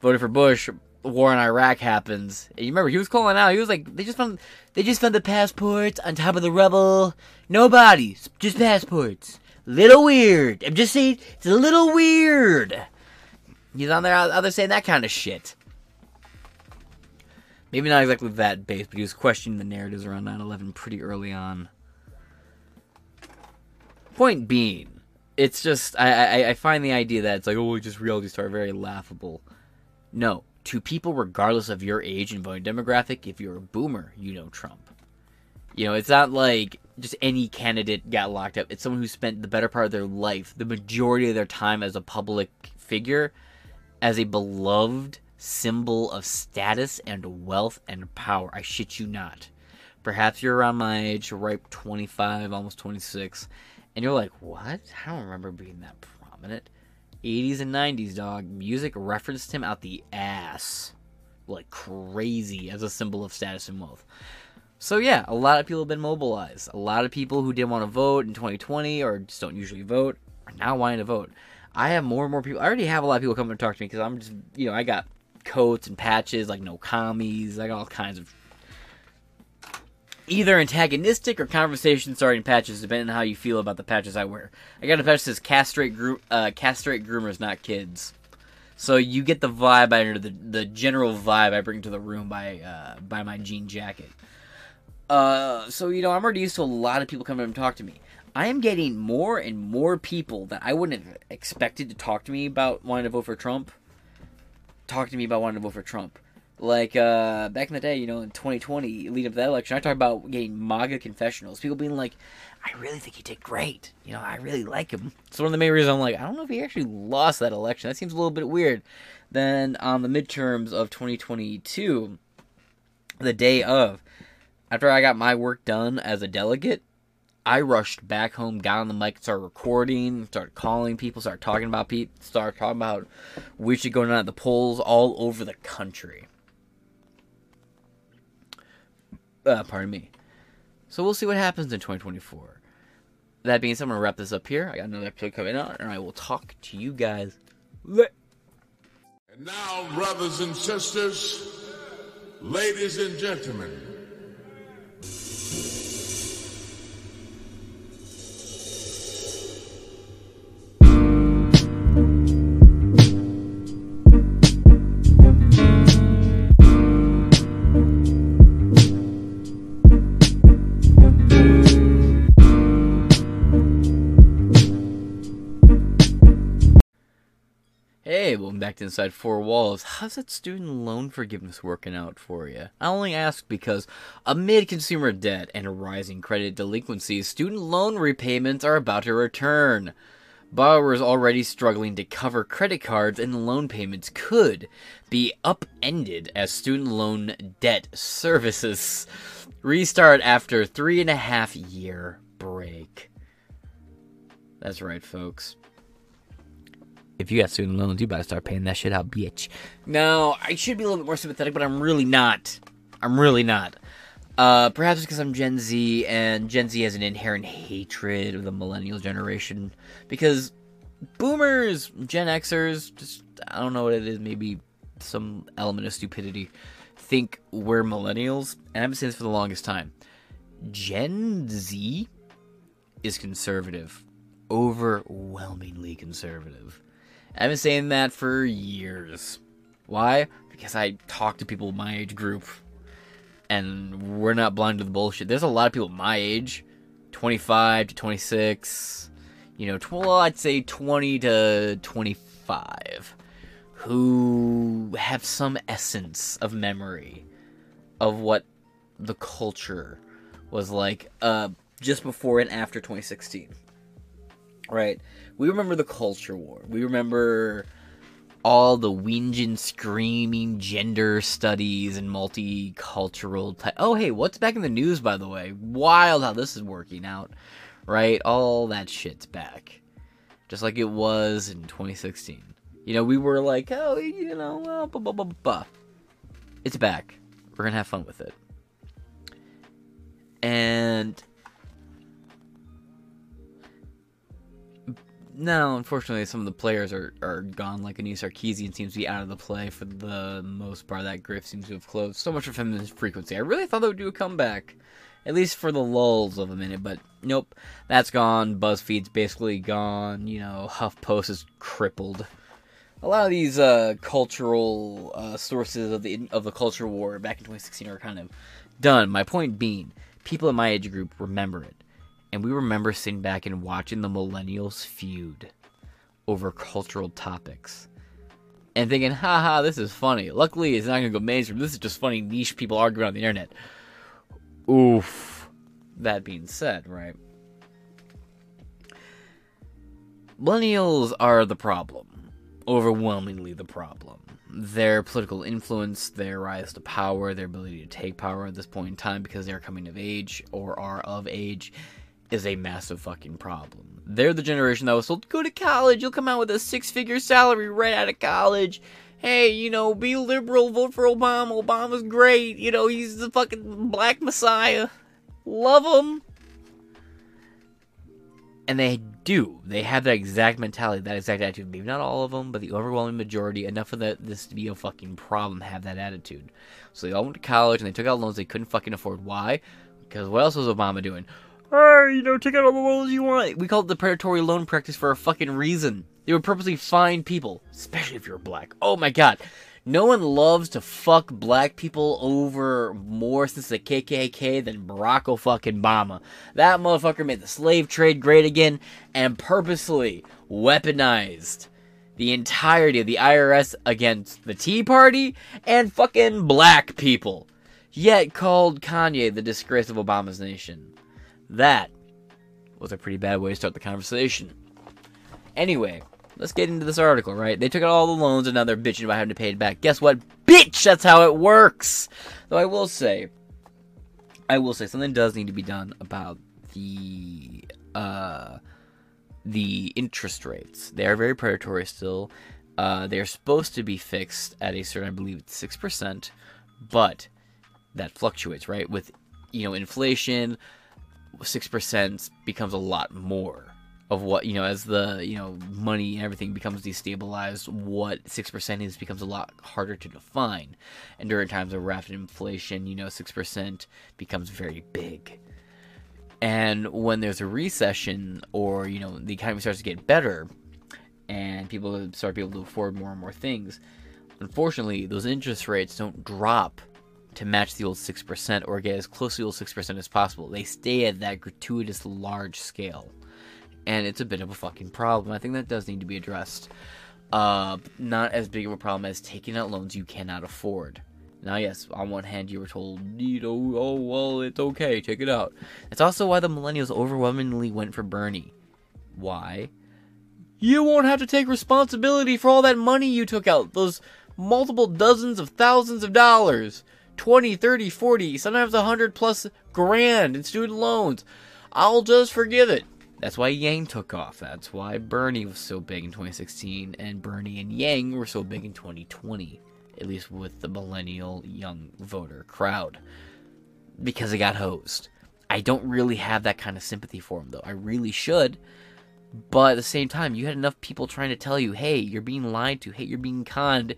voted for Bush. War in Iraq happens. And you remember he was calling out. He was like, "They just found, they just found the passports on top of the rubble. No bodies, just passports." Little weird. I'm just saying, it's a little weird. He's on there out there saying that kind of shit. Maybe not exactly that base, but he was questioning the narratives around 9/11 pretty early on. Point being, it's just I, I, I find the idea that it's like oh, just reality star very laughable. No, to people regardless of your age and voting demographic, if you're a boomer, you know Trump. You know, it's not like just any candidate got locked up. It's someone who spent the better part of their life, the majority of their time as a public figure, as a beloved symbol of status and wealth and power. I shit you not. Perhaps you're around my age, ripe 25, almost 26, and you're like, what? I don't remember being that prominent. 80s and 90s, dog. Music referenced him out the ass. Like crazy as a symbol of status and wealth. So yeah, a lot of people have been mobilized. A lot of people who didn't want to vote in 2020 or just don't usually vote are now wanting to vote. I have more and more people. I already have a lot of people coming to talk to me because I'm just, you know, I got coats and patches like no commies. I got all kinds of either antagonistic or conversation starting patches, depending on how you feel about the patches I wear. I got a patch that says castrate, gro- uh, castrate groomers, not kids. So you get the vibe under the the general vibe I bring to the room by uh, by my jean jacket. Uh, so you know, I'm already used to a lot of people coming up and talk to me. I am getting more and more people that I wouldn't have expected to talk to me about wanting to vote for Trump. Talk to me about wanting to vote for Trump. Like uh, back in the day, you know, in 2020, leading up to that election, I talked about getting MAGA confessionals. People being like, "I really think he did great. You know, I really like him." So one of the main reasons I'm like, I don't know if he actually lost that election. That seems a little bit weird. Then on the midterms of 2022, the day of, after I got my work done as a delegate, I rushed back home, got on the mic, started recording, started calling people, started talking about people, started talking about we should go down at the polls all over the country. Uh, pardon me. So we'll see what happens in 2024. That being said, I'm gonna wrap this up here. I got another episode coming out, and I will talk to you guys. later. And now, brothers and sisters, ladies and gentlemen, back Inside Four Walls. How's that student loan forgiveness working out for you? I only ask because amid consumer debt and rising credit delinquencies, student loan repayments are about to return. Borrowers already struggling to cover credit cards and loan payments could be upended as student loan debt services restart after three and a half year break. That's right, folks if you got student loans, you better start paying that shit out, bitch. No, I should be a little bit more sympathetic, but I'm really not. I'm really not. Uh, perhaps because I'm Gen Z, and Gen Z has an inherent hatred of the millennial generation. Because boomers, Gen Xers, just, I don't know what it is, maybe some element of stupidity, think we're millennials, and I've been saying this for the longest time. Gen Z is conservative, overwhelmingly conservative. I've been saying that for years. Why? Because I talk to people my age group, and we're not blind to the bullshit. There's a lot of people my age, 25 to 26, you know, tw- well, I'd say 20 to 25, who have some essence of memory of what the culture was like uh, just before and after 2016. Right? We remember the culture war. We remember all the whinging, screaming gender studies and multicultural type. Oh, hey, what's back in the news, by the way? Wild how this is working out, right? All that shit's back. Just like it was in 2016. You know, we were like, oh, you know, well, blah, blah, blah, blah. It's back. We're going to have fun with it. And now, unfortunately, some of the players are, are gone. Like Anita Sarkeesian seems to be out of the play for the most part. That Griff seems to have closed. So much of for feminist frequency. I really thought they would do a comeback, at least for the lulls of a minute. But nope, that's gone. BuzzFeed's basically gone. You know, HuffPost is crippled. A lot of these uh, cultural uh, sources of the of the culture war back in 2016 are kind of done. My point being, people in my age group remember it and we remember sitting back and watching the millennials feud over cultural topics and thinking, haha, this is funny. Luckily, it's not going to go mainstream. This is just funny niche people arguing on the internet. Oof. That being said, right? Millennials are the problem. Overwhelmingly the problem. Their political influence, their rise to power, their ability to take power at this point in time because they're coming of age or are of age is a massive fucking problem. They're the generation that was told, go to college, you'll come out with a six figure salary right out of college. Hey, you know, be liberal, vote for Obama. Obama's great. You know, he's the fucking black messiah. Love him. And they do. They have that exact mentality, that exact attitude. Maybe not all of them, but the overwhelming majority, enough of that this to be a fucking problem, have that attitude. So they all went to college and they took out loans they couldn't fucking afford. Why? Because what else was Obama doing? Hey, you know, take out all the loans you want. We call it the predatory loan practice for a fucking reason. They would purposely find people, especially if you're black. Oh my god. No one loves to fuck black people over more since the KKK than Barack fucking Obama. That motherfucker made the slave trade great again and purposely weaponized the entirety of the IRS against the Tea Party and fucking black people. Yet called Kanye the disgrace of Obama's nation. That was a pretty bad way to start the conversation. Anyway, let's get into this article, right? They took out all the loans and now they're bitching about having to pay it back. Guess what? Bitch, that's how it works. Though I will say, I will say something does need to be done about the uh the interest rates. They are very predatory still. Uh, they are supposed to be fixed at a certain, I believe six percent, but that fluctuates, right? With you know inflation, six percent becomes a lot more of what you know as the you know money and everything becomes destabilized what 6% is becomes a lot harder to define. And during times of rapid inflation you know 6% becomes very big. And when there's a recession or you know the economy starts to get better and people start to be able to afford more and more things unfortunately those interest rates don't drop to match the old 6% or get as close to the old 6% as possible. They stay at that gratuitous large scale. And it's a bit of a fucking problem. I think that does need to be addressed. Uh, not as big of a problem as taking out loans you cannot afford. Now, yes, on one hand, you were told, you know, oh, well, it's okay, take it out. That's also why the millennials overwhelmingly went for Bernie. Why? You won't have to take responsibility for all that money you took out, those multiple dozens of thousands of dollars. 20, 30, 40, sometimes 100 plus grand in student loans. I'll just forgive it. That's why Yang took off. That's why Bernie was so big in 2016, and Bernie and Yang were so big in 2020, at least with the millennial young voter crowd, because they got hosed. I don't really have that kind of sympathy for him, though. I really should. But at the same time, you had enough people trying to tell you, hey, you're being lied to, hey, you're being conned,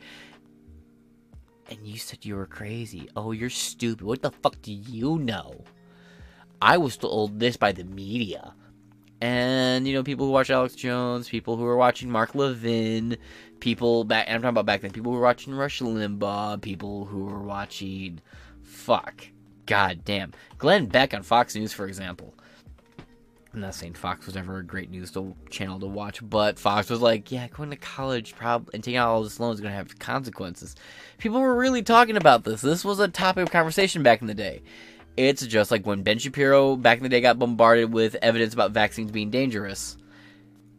And you said you were crazy. Oh, you're stupid. What the fuck do you know? I was told this by the media. And, you know, people who watch Alex Jones, people who are watching Mark Levin, people back, I'm talking about back then, people who were watching Rush Limbaugh, people who were watching, fuck, god damn, Glenn Beck on Fox News, for example. I'm not saying Fox was ever a great news to, channel to watch, but Fox was like, yeah, going to college prob- and taking out all this loan is going to have consequences. People were really talking about this. This was a topic of conversation back in the day. It's just like when Ben Shapiro back in the day got bombarded with evidence about vaccines being dangerous.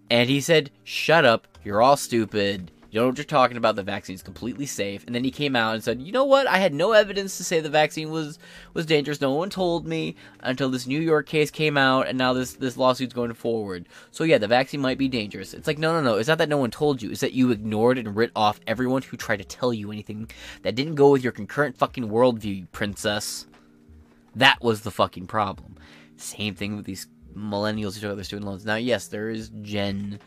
And he said, shut up, you're all stupid, you know what you're talking about. The vaccine's completely safe. And then he came out and said, "You know what? I had no evidence to say the vaccine was was dangerous. No one told me until this New York case came out, and now this this lawsuit's going forward. So yeah, the vaccine might be dangerous. It's like no, no, no. It's not that no one told you. It's that you ignored and writ off everyone who tried to tell you anything that didn't go with your concurrent fucking worldview, princess. That was the fucking problem. Same thing with these millennials who took out their student loans. Now, yes, there is Gen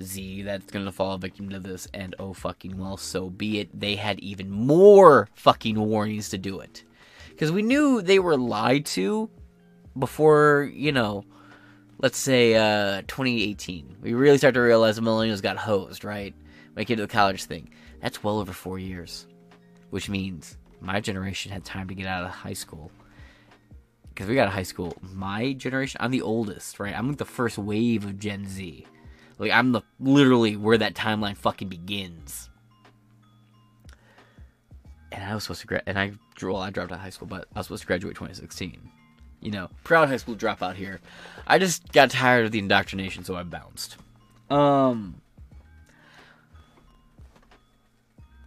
Z that's gonna fall victim to this, and oh fucking well, so be it. They had even more fucking warnings to do it. Because we knew they were lied to before, you know, let's say uh, 2018. We really start to realize the millennials got hosed, right? When it came to the college thing. That's well over four years. Which means my generation had time to get out of high school. Because we got a high school. My generation, I'm the oldest, right? I'm like the first wave of Gen Z. Like I'm the literally where that timeline fucking begins. And I was supposed to grad, and I well, I dropped out of high school, but I was supposed to graduate 2016. You know, proud high school dropout here. I just got tired of the indoctrination, so I bounced. Um.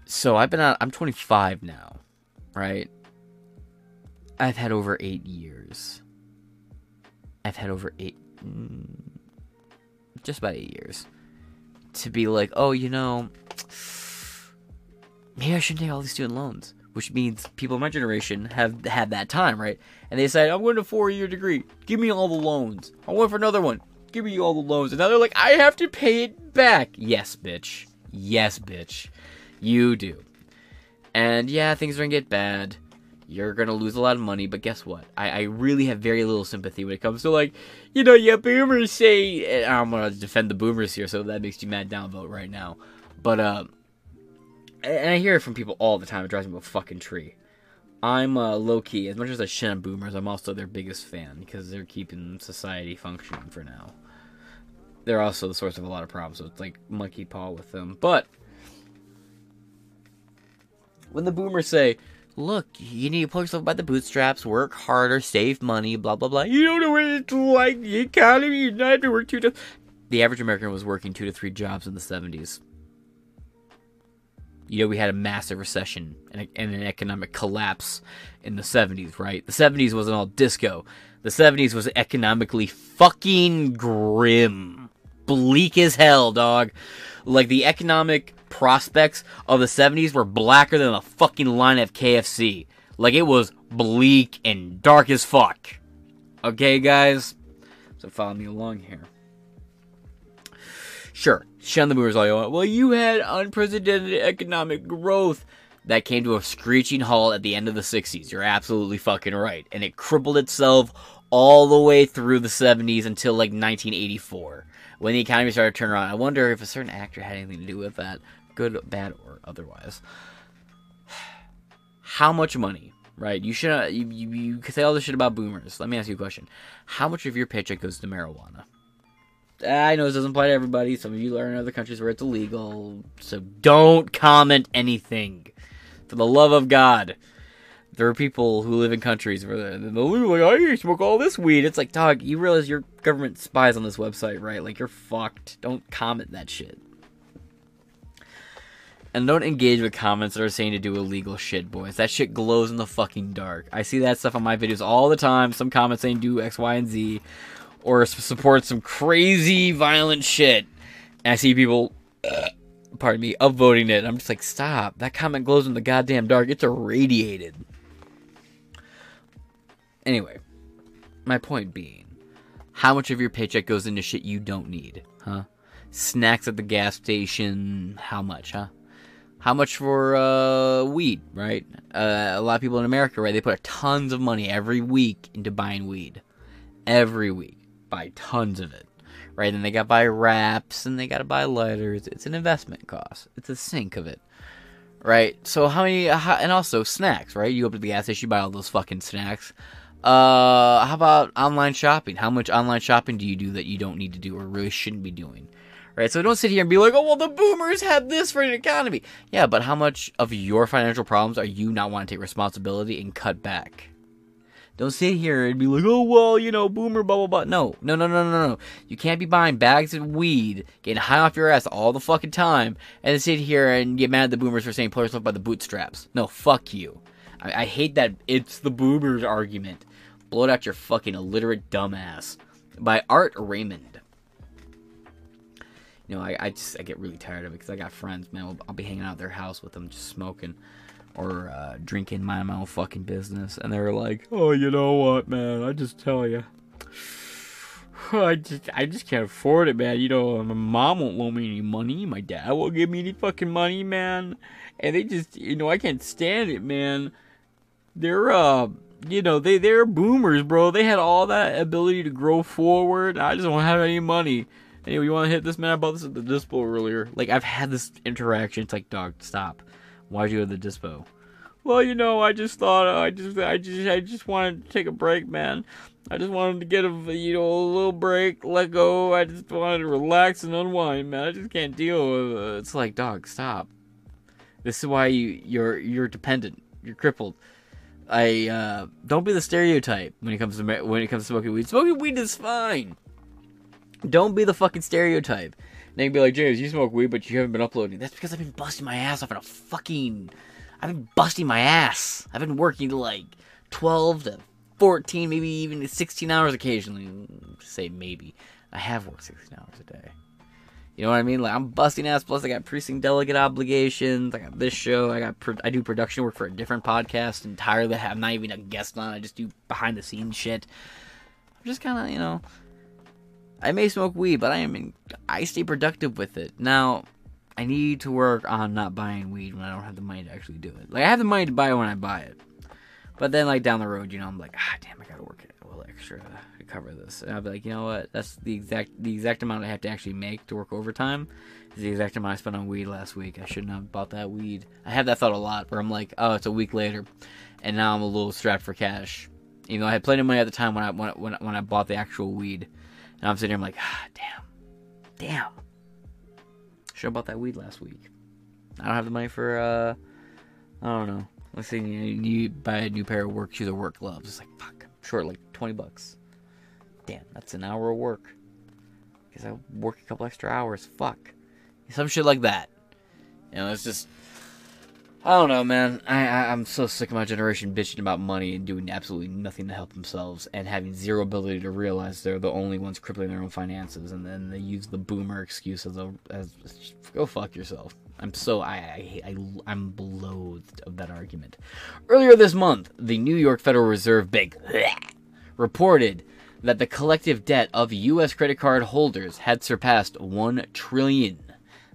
So I've been out. I'm 25 now, right? I've had over eight years. I've had over eight. Mm, just about eight years, to be like, oh, you know, maybe I shouldn't take all these student loans. Which means people in my generation have had that time, right? And they say, I'm going to four year degree. Give me all the loans. I want for another one. Give me all the loans. And now they're like, I have to pay it back. Yes, bitch. Yes, bitch. You do. And yeah, things are going to get bad you're gonna lose a lot of money. But guess what? I, I really have very little sympathy when it comes to like, you know, yeah, boomers say. I'm gonna defend the boomers here, so that makes you mad downvote right now. But uh, and I hear it from people all the time. It drives me a fucking tree. I'm uh, low key. As much as I shit on boomers, I'm also their biggest fan because they're keeping society functioning for now. They're also the source of a lot of problems, so it's like monkey paw with them. But when the boomers say, look, you need to pull yourself by the bootstraps, work harder, save money, blah, blah, blah. You don't know what it's like, the economy, you have to work two jobs. The average American was working two to three jobs in the 70s. You know, we had a massive recession and, and an economic collapse in the 70s, right? The 70s wasn't all disco. The 70s was economically fucking grim. Bleak as hell, dog. Like, the economic prospects of the 70s were blacker than the fucking line of KFC. Like it was bleak and dark as fuck. Okay, guys? So follow me along here. Sure, shun the boomers all you want. Well, you had unprecedented economic growth that came to a screeching halt at the end of the 60s. You're absolutely fucking right. And it crippled itself all the way through the 70s until like 1984 when the economy started to turn around. I wonder if a certain actor had anything to do with that good, bad, or otherwise. How much money, right? You should you, you, you say all this shit about boomers. Let me ask you a question: How much of your paycheck goes to marijuana? I know this doesn't apply to everybody. Some of you are in other countries where it's illegal, so don't comment anything. For the love of God, there are people who live in countries where they're, they're like, I smoke all this weed. It's like, dog, you realize your government spies on this website, right? Like, you're fucked. Don't comment that shit. And don't engage with comments that are saying to do illegal shit, boys. That shit glows in the fucking dark. I see that stuff on my videos all the time. Some comments saying do X, Y, and Z, or support some crazy violent shit. And I see people, uh, pardon me, upvoting it. I'm just like, stop. That comment glows in the goddamn dark. It's irradiated. Anyway, my point being, how much of your paycheck goes into shit you don't need, huh? Snacks at the gas station, how much, huh? How much for uh, weed, right? Uh, a lot of people in America, right? They put tons of money every week into buying weed. Every week. Buy tons of it. Right? And they got to buy wraps and they got to buy lighters. It's an investment cost. It's a sink of it. Right? So how many, how, and also snacks, right? You go up to the gas station, you buy all those fucking snacks. Uh, how about online shopping? How much online shopping do you do that you don't need to do or really shouldn't be doing? Right? So don't sit here and be like, oh, well, the boomers had this for an economy. Yeah, but how much of your financial problems are you not wanting to take responsibility and cut back? Don't sit here and be like, oh, well, you know, boomer, blah, blah, blah. No, no, no, no, no, no. You can't be buying bags of weed, getting high off your ass all the fucking time, and sit here and get mad at the boomers for saying pull yourself by the bootstraps. No, fuck you. I, I hate that it's the boomers argument. Blow it out your fucking illiterate dumbass. By Art Raymond. You know, I, I just I get really tired of it because I got friends, man. I'll, I'll, be hanging out at their house with them, just smoking or uh, drinking, my own fucking business, and they're like, "Oh, you know what, man? I just tell you, I just I just can't afford it, man. You know, my mom won't loan me any money, my dad won't give me any fucking money, man, and they just, you know, I can't stand it, man. They're uh." you know, they they're boomers, bro. They had all that ability to grow forward. I just don't have any money. Anyway, you want to hit this man? I bought this at the dispo earlier. Like I've had this interaction. It's like, dog, stop. Why'd you go to the dispo? Well, you know, I just thought I just I just I just wanted to take a break, man. I just wanted to get a you know a little break, let go. I just wanted to relax and unwind, man. I just can't deal with it. It's like, dog, stop. This is why you you're you're dependent. You're crippled. I uh, don't be the stereotype when it comes to when it comes to smoking weed. Smoking weed is fine. Don't be the fucking stereotype. And they can be like, James, you smoke weed, but you haven't been uploading. That's because I've been busting my ass off in a fucking. I've been busting my ass. I've been working like 12 to 14, maybe even 16 hours occasionally. Say maybe. I have worked 16 hours a day. You know what I mean? Like I'm busting ass. Plus, I got precinct delegate obligations. I got this show. I got pro- I do production work for a different podcast entirely. I'm not even a guest on. I just do behind the scenes shit. I'm just kind of you know. I may smoke weed, but I am in, I stay productive with it. Now, I need to work on not buying weed when I don't have the money to actually do it. Like I have the money to buy it when I buy it, but then like down the road, you know, I'm like, ah, damn, I gotta work a little extra cover this. And I'll be like, you know what? That's the exact the exact amount I have to actually make to work overtime. Is the exact amount I spent on weed last week. I shouldn't have bought that weed. I have that thought a lot where I'm like, oh, it's a week later, and now I'm a little strapped for cash. Even though I had plenty of money at the time when I when when, when I bought the actual weed, and I'm sitting here, I'm like, ah, damn, damn. Should have bought that weed last week. I don't have the money for uh, I don't know. Let's say you, you buy a new pair of work shoes or work gloves. It's like fuck, short like twenty bucks. Damn, that's an hour of work. Because I work a couple extra hours. Fuck. Some shit like that. You know, it's just. I don't know, man. I, I am so sick of my generation bitching about money and doing absolutely nothing to help themselves, and having zero ability to realize they're the only ones crippling their own finances, and then they use the boomer excuse as a as go fuck yourself. I'm so I, I, I I'm loathed of that argument. Earlier this month, the New York Federal Reserve Bank reported that the collective debt of U.S. credit card holders had surpassed one trillion,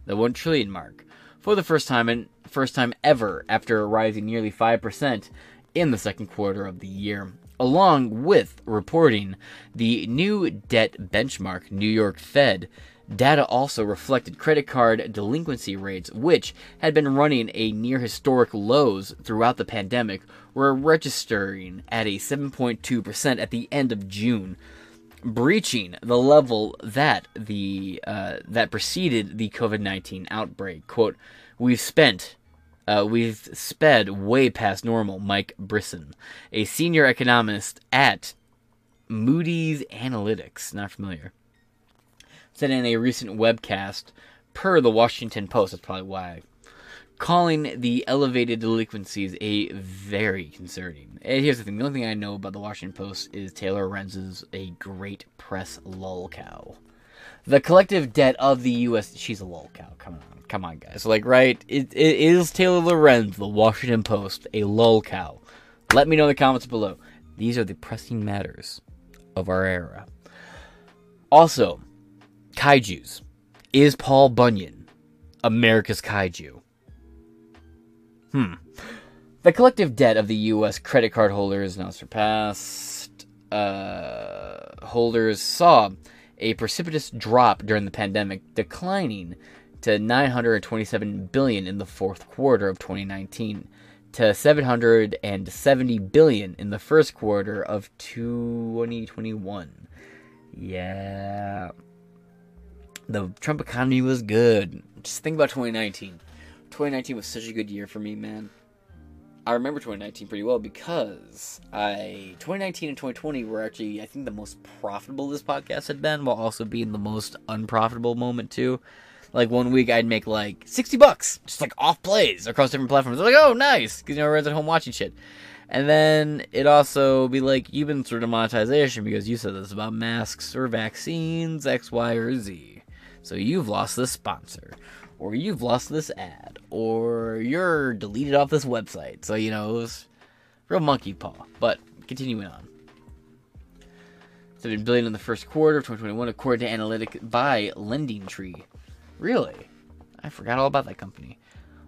the one trillion mark, for the first time and first time ever after rising nearly five percent in the second quarter of the year. Along with reporting the new debt benchmark, New York Fed Data also reflected credit card delinquency rates, which had been running a near historic lows throughout the pandemic, were registering at a 7.2% at the end of June, breaching the level that the uh, that preceded the COVID-19 outbreak. "Quote: We've spent." Uh, we've sped way past normal, Mike Brisson, a senior economist at Moody's Analytics. Not familiar said in a recent webcast, per the Washington Post, that's probably why, calling the elevated delinquencies a very concerning. And here's the thing: the only thing I know about the Washington Post is Taylor Lorenz's a great press lolcow. The collective debt of the U.S. She's a lolcow. Come on, come on, guys. Like, right? It, it is Taylor Lorenz, the Washington Post, a lolcow. Let me know in the comments below. These are the pressing matters of our era. Also, Kaijus. Is Paul Bunyan America's kaiju? Hmm. The collective debt of the U.S. credit card holders now surpassed. Uh, holders saw a precipitous drop during the pandemic, declining to 927 billion in the fourth quarter of 2019 to 770 billion in the first quarter of 2021. Yeah. The Trump economy was good. Just think about 2019. 2019 was such a good year for me, man. I remember 2019 pretty well because I 2019 and 2020 were actually I think the most profitable this podcast had been, while also being the most unprofitable moment too. Like one week I'd make like 60 bucks, just like off plays across different platforms. Like, oh nice, because you know everyone's at home watching shit. And then it also be like you've been through demonetization because you said this about masks or vaccines X, Y, or Z. So you've lost this sponsor or you've lost this ad, or you're deleted off this website. So, you know, it was real monkey paw. But continuing on. 7 billion in the first quarter of 2021, according to analytic by Lending Tree. Really? I forgot all about that company.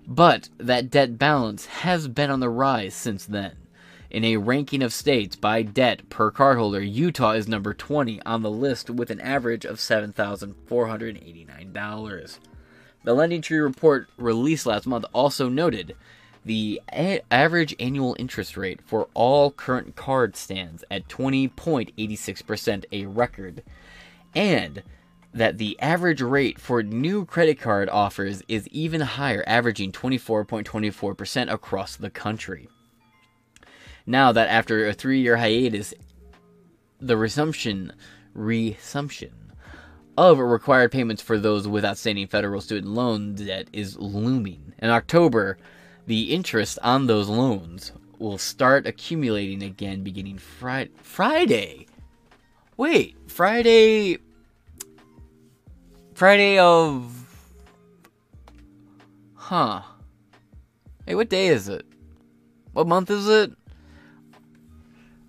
But that debt balance has been on the rise since then. In a ranking of states by debt per cardholder, Utah is number 20 on the list with an average of $7,489. The Lending Tree report released last month also noted the a- average annual interest rate for all current cards stands at 20.86%, a record, and that the average rate for new credit card offers is even higher, averaging 24.24% across the country. Now that after a three year hiatus, the resumption resumption of required payments for those with outstanding federal student loan debt is looming. In October, the interest on those loans will start accumulating again beginning Friday. Friday. Wait, Friday. Friday of. Huh. Hey, what day is it? What month is it?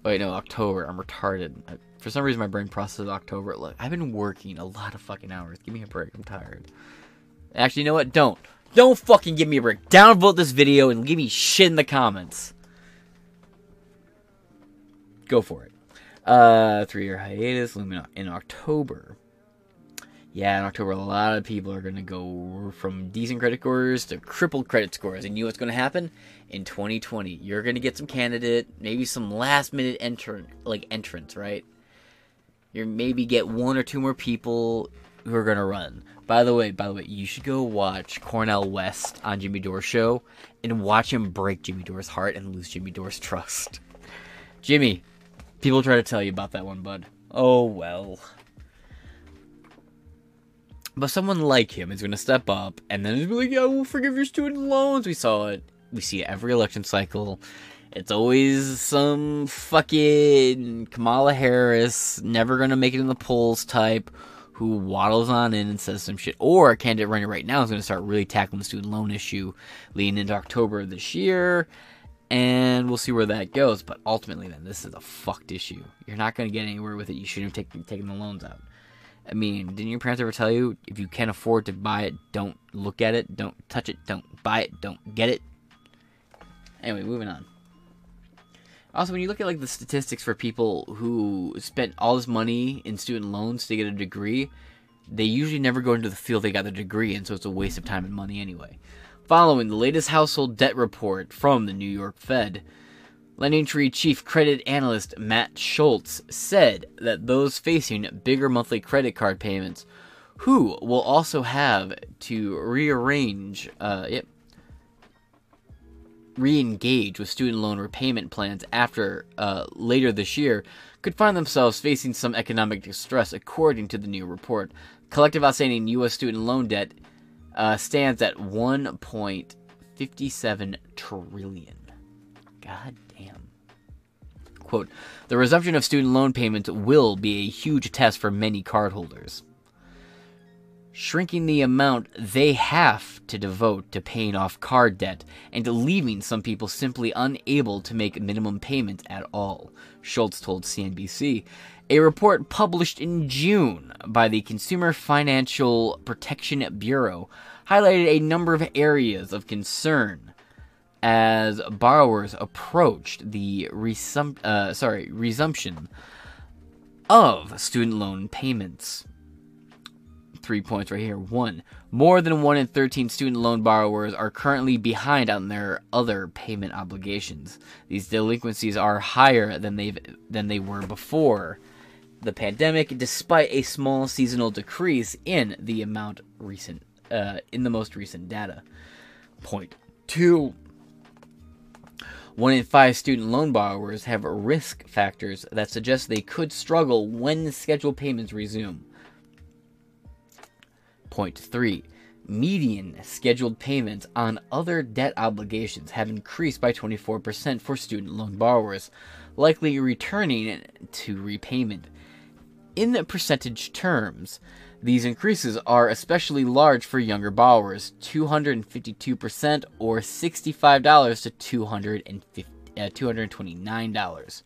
Wait, no, October. I'm retarded. For some reason, my brain processes October. Look, I've been working a lot of fucking hours. Give me a break. I'm tired. Actually, you know what? Don't. Don't fucking give me a break. Downvote this video and give me shit in the comments. Go for it. Uh, three year hiatus looming in October. Yeah, in October, a lot of people are going to go from decent credit scores to crippled credit scores. And you know what's going to happen? In 2020, you're going to get some candidate, maybe some last minute entrant, like entrance, right? you maybe get one or two more people who are gonna run. By the way, by the way, you should go watch Cornel West on Jimmy Dore's show and watch him break Jimmy Dore's heart and lose Jimmy Dore's trust. Jimmy, people try to tell you about that one, bud. Oh well. But someone like him is gonna step up and then be like, "Yeah, we'll forgive your student loans." We saw it. We see every election cycle. It's always some fucking Kamala Harris, never gonna make it in the polls type, who waddles on in and says some shit. Or a candidate running right now is gonna start really tackling the student loan issue leading into October of this year. And we'll see where that goes. But ultimately, then, this is a fucked issue. You're not gonna get anywhere with it. You shouldn't have taken, taken the loans out. I mean, didn't your parents ever tell you if you can't afford to buy it, don't look at it, don't touch it, don't buy it, don't get it? Anyway, moving on. Also, when you look at like the statistics for people who spent all this money in student loans to get a degree, they usually never go into the field they got their degree in, so it's a waste of time and money anyway. Following the latest household debt report from the New York Fed, Lending Tree chief credit analyst Matt Schulz said that those facing bigger monthly credit card payments, who will also have to rearrange, uh, yep, re-engage with student loan repayment plans after uh, later this year could find themselves facing some economic distress, according to the new report. Collective outstanding U.S. student loan debt uh, stands at 1.57 trillion. God damn. Quote: The resumption of student loan payments will be a huge test for many cardholders shrinking the amount they have to devote to paying off card debt and leaving some people simply unable to make minimum payments at all, Schulz told CNBC. A report published in June by the Consumer Financial Protection Bureau highlighted a number of areas of concern as borrowers approached the resum- uh, sorry resumption of student loan payments. Three points right here. One, more than one in 13 student loan borrowers are currently behind on their other payment obligations. These delinquencies are higher than they've than they were before the pandemic, despite a small seasonal decrease in the amount recent uh, in the most recent data. Point two. One in five student loan borrowers have risk factors that suggest they could struggle when scheduled payments resume. Point three. Median scheduled payments on other debt obligations have increased by 24% for student loan borrowers, likely returning to repayment. In percentage terms, these increases are especially large for younger borrowers 252% or $65 to 250, uh, $229.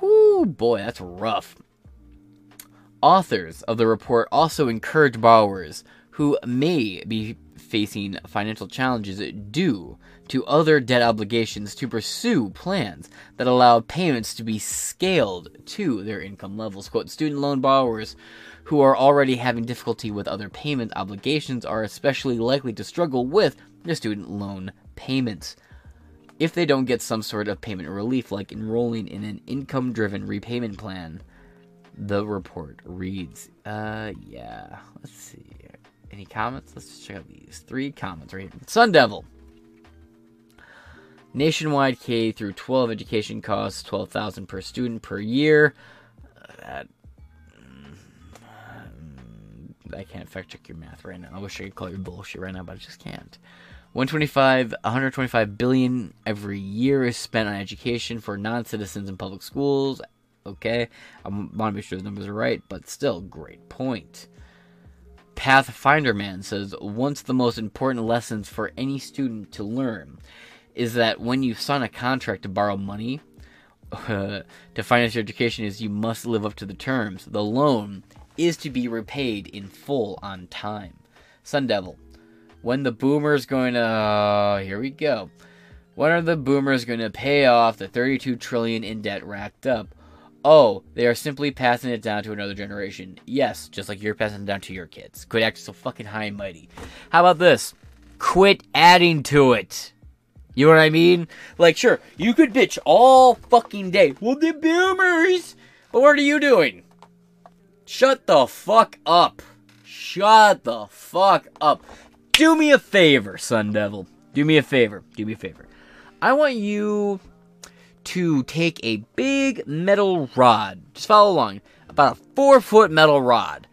Whoo, boy, that's rough. Authors of the report also encourage borrowers who may be facing financial challenges due to other debt obligations to pursue plans that allow payments to be scaled to their income levels. Quote, student loan borrowers who are already having difficulty with other payment obligations are especially likely to struggle with their student loan payments. If they don't get some sort of payment relief, like enrolling in an income driven repayment plan, the report reads. Uh, yeah. Let's see. Any comments? Let's just check out these three comments right here. Sun Devil. Nationwide K through 12 education costs 12,000 per student per year. That mm, I can't fact check your math right now. I wish I could call you bullshit right now, but I just can't. 125 125 billion every year is spent on education for non-citizens in public schools. Okay, I want to make sure the numbers are right, but still, great point. Pathfinder Man says once the most important lessons for any student to learn is that when you sign a contract to borrow money uh, to finance your education is you must live up to the terms. The loan is to be repaid in full on time. Sun Devil, when the boomers going to uh, here we go. When are the boomers going to pay off the 32 trillion in debt racked up? Oh, they are simply passing it down to another generation. Yes, just like you're passing it down to your kids. Quit acting so fucking high and mighty. How about this? Quit adding to it. You know what I mean? Like, sure, you could bitch all fucking day. Well, the boomers! But what are you doing? Shut the fuck up. Shut the fuck up. Do me a favor, Sun Devil. Do me a favor. Do me a favor. I want you to take a big metal rod. Just follow along. About a four foot metal rod.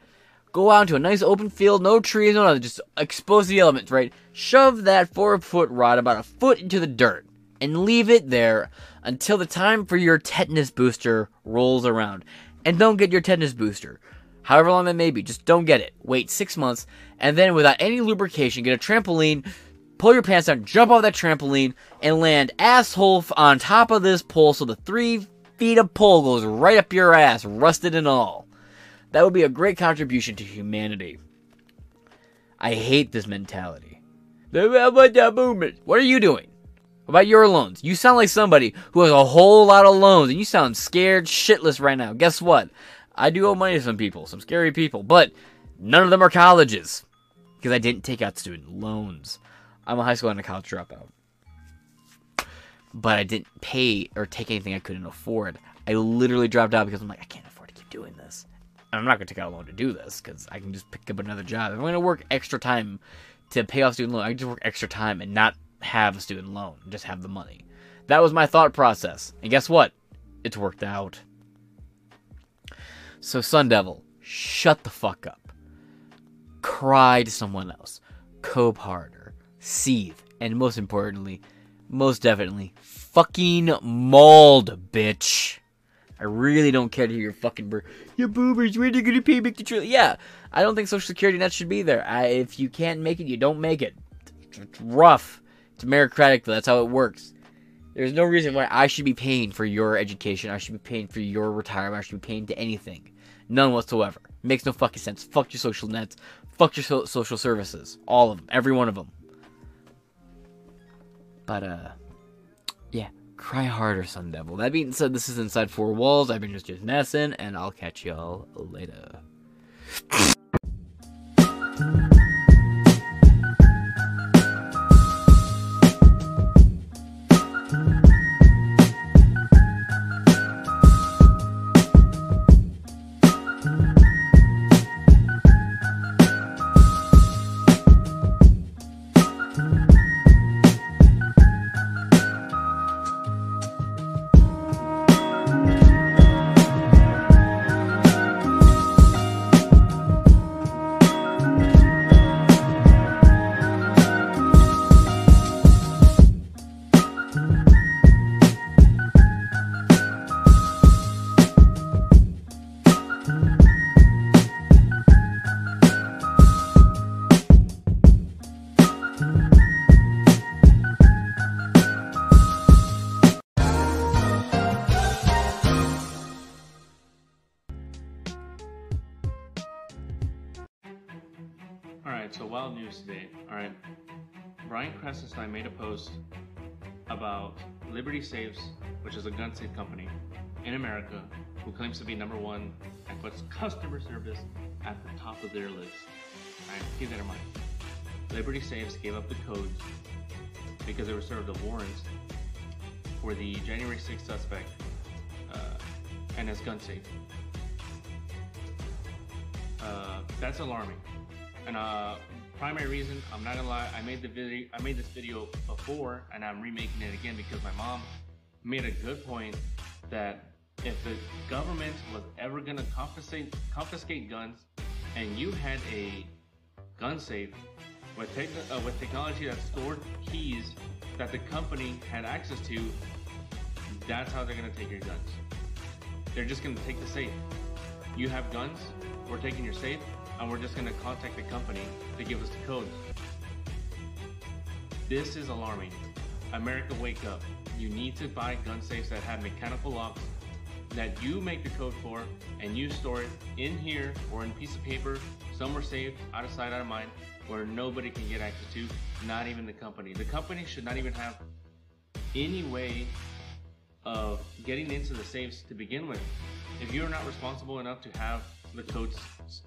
Go out to a nice open field, no trees, no nothing. Just expose the elements, right? Shove that four foot rod about a foot into the dirt and leave it there until the time for your tetanus booster rolls around. And don't get your tetanus booster. However long that may be, just don't get it. Wait six months, and then without any lubrication, get a trampoline, pull your pants down, jump off that trampoline, and land asshole on top of this pole so the three feet of pole goes right up your ass, rusted and all. That would be a great contribution to humanity. I hate this mentality. What are you doing? About your loans. You sound like somebody who has a whole lot of loans and you sound scared shitless right now. Guess what? I do owe money to some people, some scary people, but none of them are colleges because I didn't take out student loans. I'm a high school and a college dropout. But I didn't pay or take anything I couldn't afford. I literally dropped out because I'm like, I can't afford to keep doing this. And I'm not going to take out a loan to do this because I can just pick up another job. If I'm going to work extra time to pay off student loan, I can just work extra time and not have a student loan, just have the money. That was my thought process. And guess what? It's worked out. So, Sun Devil, shut the fuck up. Cry to someone else. Cope harder. Seethe. And most importantly, most definitely, fucking mauled, bitch. I really don't care to hear your fucking bur- your boomers. When are you gonna pay back the trillion? Yeah, I don't think Social Security net should be there. I, if you can't make it, you don't make it. It's rough. It's meritocratic. That's how it works. There's no reason why I should be paying for your education. I should be paying for your retirement. I should be paying to anything. None whatsoever. Makes no fucking sense. Fuck your social nets. Fuck your so- social services. All of them. Every one of them. But uh, yeah, cry harder, Sun Devil. That being said, this is inside four walls. I've been just just messing, and I'll catch y'all later. And I made a post about Liberty Safes, which is a gun safe company in America who claims to be number one and puts customer service at the top of their list. All right, keep that in mind. Liberty Safes gave up the codes because they were served a warrant for the January 6th suspect uh, and his gun safe. Uh, that's alarming. And uh, primary reason, I'm not gonna lie, I made the video, I made this video before, and I'm remaking it again because my mom made a good point that if the government was ever gonna confiscate confiscate guns, and you had a gun safe with tech, uh, with technology that stored keys that the company had access to, that's how they're gonna take your guns. They're just gonna take the safe. You have guns, we're taking your safe, and we're just gonna contact the company to give us the codes. This is alarming. America, wake up. You need to buy gun safes that have mechanical locks that you make the code for and you store it in here or in a piece of paper, somewhere safe, out of sight, out of mind, where nobody can get access to, not even the company. The company should not even have any way of getting into the safes to begin with. If you're not responsible enough to have the codes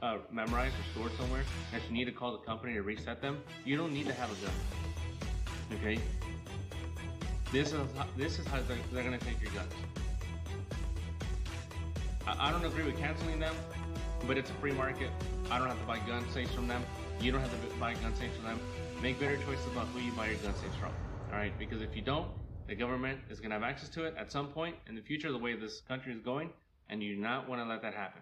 uh, memorized or stored somewhere that you need to call the company to reset them, you don't need to have a gun. Okay? This is how, this is how they're, they're gonna take your guns. I, I don't agree with canceling them, but it's a free market. I don't have to buy gun safes from them. You don't have to buy gun safes from them. Make better choices about who you buy your gun safes from. All right? Because if you don't, the government is gonna have access to it at some point in the future, the way this country is going, and you do not want to let that happen.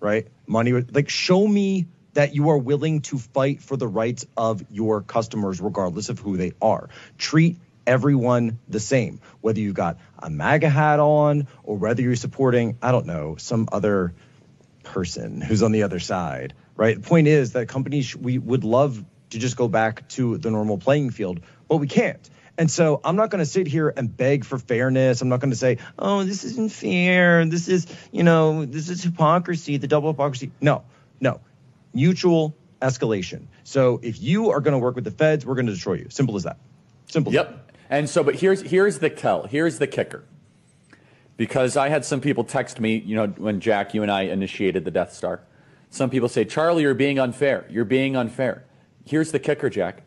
Right? Money, like, show me that you are willing to fight for the rights of your customers, regardless of who they are. Treat everyone the same, whether you've got a MAGA hat on or whether you're supporting, I don't know, some other person who's on the other side, right? The point is that companies, we would love to just go back to the normal playing field, but we can't. And so I'm not going to sit here and beg for fairness. I'm not going to say, oh, this isn't fair. This is, you know, this is hypocrisy, the double hypocrisy. No, no. Mutual escalation. So if you are going to work with the feds, we're going to destroy you. Simple as that. Simple. Yep. And so, but here's here's the tell. Here's the kicker. Because I had some people text me, you know, when Jack, you and I initiated the Death Star. Some people say, Charlie, you're being unfair. You're being unfair. Here's the kicker, Jack.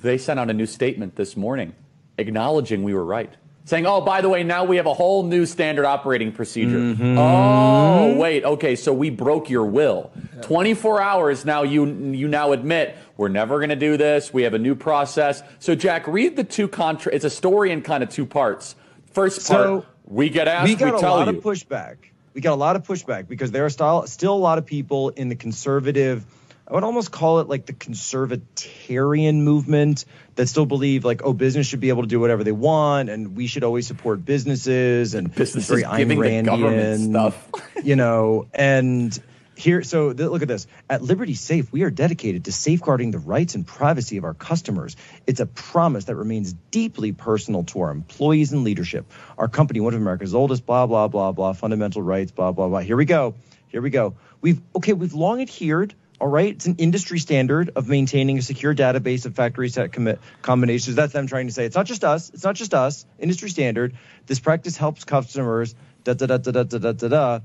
They sent out a new statement this morning acknowledging we were right. Saying, oh, by the way, now we have a whole new standard operating procedure. Mm-hmm. Oh, wait, okay, so we broke your will. 24 hours now, you you now admit we're never going to do this. We have a new process. So, Jack, read the two contra. It's a story in kind of two parts. First part, So, we get asked, we got a tell lot you. of pushback. We got a lot of pushback because there are still, still a lot of people in the conservative, I would almost call it like the conservatarian movement that still believe like, oh, business should be able to do whatever they want and we should always support businesses and Businesses very Ayn giving the government stuff. you know, and here, so th- look at this. At Liberty Safe, we are dedicated to safeguarding the rights and privacy of our customers. It's a promise that remains deeply personal to our employees and leadership. Our company, one of America's oldest, blah, blah, blah, blah, fundamental rights, blah, blah, blah. Here we go. Here we go. We've, okay, we've long adhered All right, it's an industry standard of maintaining a secure database of factory set commi- combinations. That's them trying to say it's not just us. It's not just us. Industry standard. This practice helps customers. Da da da da da da da da. da.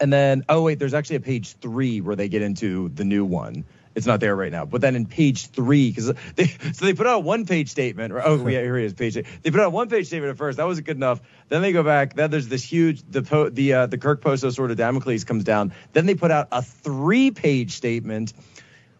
And then, oh wait, there's actually a page three where they get into the new one. It's not there right now, but then in page three, because they so they put out a one page statement. Or, oh yeah, here it is, page eight. They put out a one page statement at first. That wasn't good enough. Then they go back. Then there's this huge the po, the uh, the Kirk Poso sort of Damocles comes down. Then they put out a three page statement.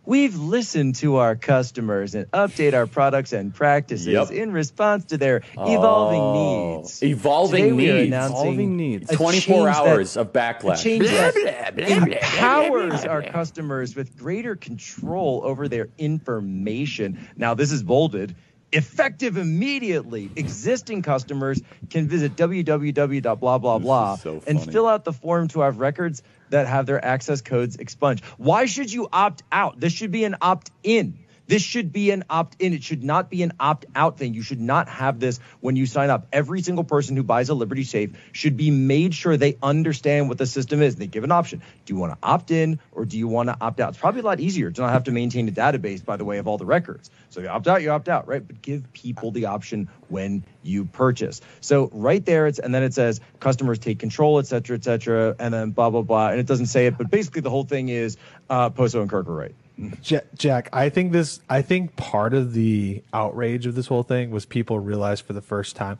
We've listened to our customers and update our products and practices Yep. in response to their evolving Oh, needs. Evolving Today we are needs. announcing Evolving needs. 24 change that- hours of backlash. change Blah, that blah, blah, blah, blah, empowers blah, our customers with greater control over their information. Now, this is bolded. Effective immediately. Existing customers can visit www.blah blah blah so and fill out the form to have records that have their access codes expunged. Why should you opt out? This should be an opt in. This should be an opt in. It should not be an opt out thing. You should not have this when you sign up. Every single person who buys a Liberty Safe should be made sure they understand what the system is. They give an option. Do you want to opt in or do you want to opt out? It's probably a lot easier to not have to maintain a database, by the way, of all the records. So you opt out, you opt out, right? But give people the option when you purchase. So right there, it's and then it says customers take control, et cetera, et cetera, and then blah blah blah. And it doesn't say it, but basically the whole thing is uh, Poso and Kirk are right. Ja- Jack, I think this. I think part of the outrage of this whole thing was people realized for the first time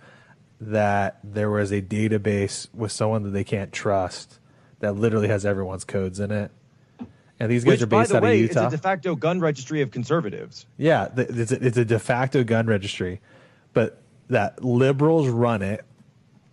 that there was a database with someone that they can't trust that literally has everyone's codes in it, and these guys Which, are by based the out way, of Utah. it's a de facto gun registry of conservatives. Yeah, it's a, it's a de facto gun registry, but that liberals run it,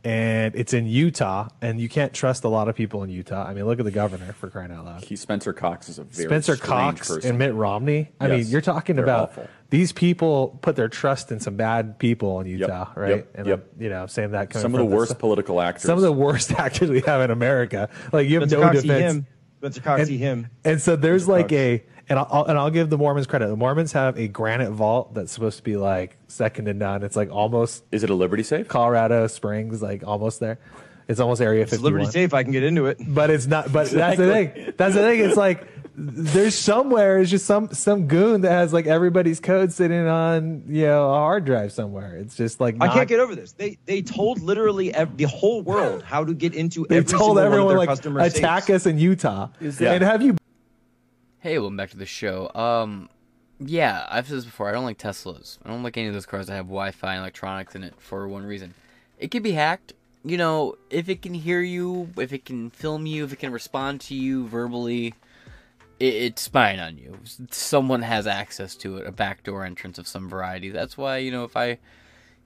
and it's in Utah, and you can't trust a lot of people in Utah. I mean, look at the governor for crying out loud. He, Spencer Cox is a very Spencer Cox person. and Mitt Romney. I Yes, mean, you're talking about awful. these people put their trust in some bad people in Utah, right? Uh, yep, and yep. I'm, you know, saying that coming Some of the from this- worst political actors. some of the worst actors we have in America. Like you have Spencer no Cox, defense. him. Spencer Cox, and, see him. And so there's Spencer like Cox. a, and I'll, I'll- and I'll give the Mormons credit. The Mormons have a granite vault that's supposed to be like second to none. It's like almost. Is it a Liberty safe? Colorado Springs, like almost there. It's almost Area It's 51. Liberty Safe. I can get into it. But it's not. But that's the thing. That's the thing. It's like there's somewhere. It's just some some goon that has like everybody's code sitting on you know a hard drive somewhere. It's just like I can't get over this. They they told literally ev- the whole world how to get into They every told everyone one of their like attack safes. us in Utah. Is that, And have you? Hey, welcome back to the show. Um, yeah, I've said this before. I don't like Teslas. I don't like any of those cars that have Wi-Fi and electronics in it for one reason. It can be hacked. You know, if it can hear you, if it can film you, if it can respond to you verbally, it, it's spying on you. Someone has access to it, a backdoor entrance of some variety. That's why, you know, if I,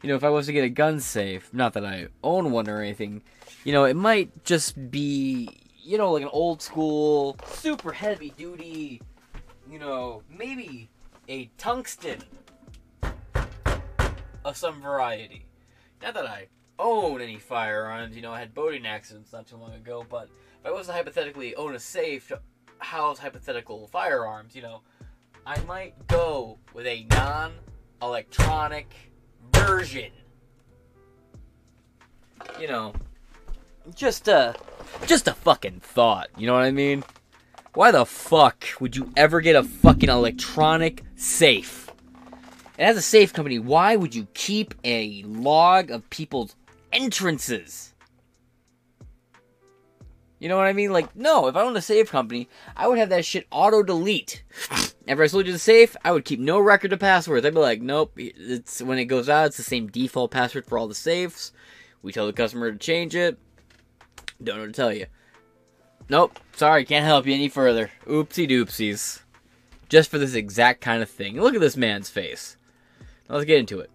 you know, if I was to get a gun safe, not that I own one or anything, you know, it might just be, you know, like an old school, super heavy duty, you know, maybe a tungsten of some variety. Not that I own any firearms, you know, I had boating accidents not too long ago, but if I was to hypothetically own a safe to house hypothetical firearms, you know, I might go with a non electronic version. You know, just a just a fucking thought, you know what I mean? Why the fuck would you ever get a fucking electronic safe? And as a safe company, why would you keep a log of people's entrances? You know what I mean? Like, no, if I owned a safe company, I would have that shit auto delete. After I sold you the safe, I would keep no record of passwords. I'd be like, nope, it's when it goes out, it's the same default password for all the safes. We tell the customer to change it. Don't know to tell you. Nope, sorry, can't help you any further. Oopsie doopsies. Just for this exact kind of thing. Look at this man's face. Now let's get into it.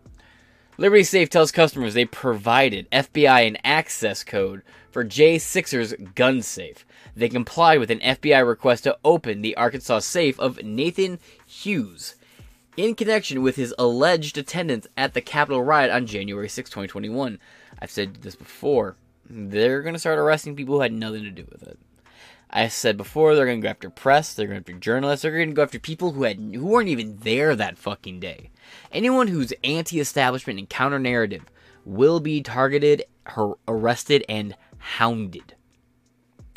Liberty Safe tells customers they provided FBI an access code for J6er's gun safe. They complied with an FBI request to open the Arkansas safe of Nathan Hughes in connection with his alleged attendance at the Capitol riot on January 6, 2021. I've said this before. They're going to start arresting people who had nothing to do with it. I said before they're going to go after press, they're going to go after journalists, they're going to go after people who had who weren't even there that fucking day. Anyone who's anti-establishment and counter-narrative will be targeted, har- arrested, and hounded.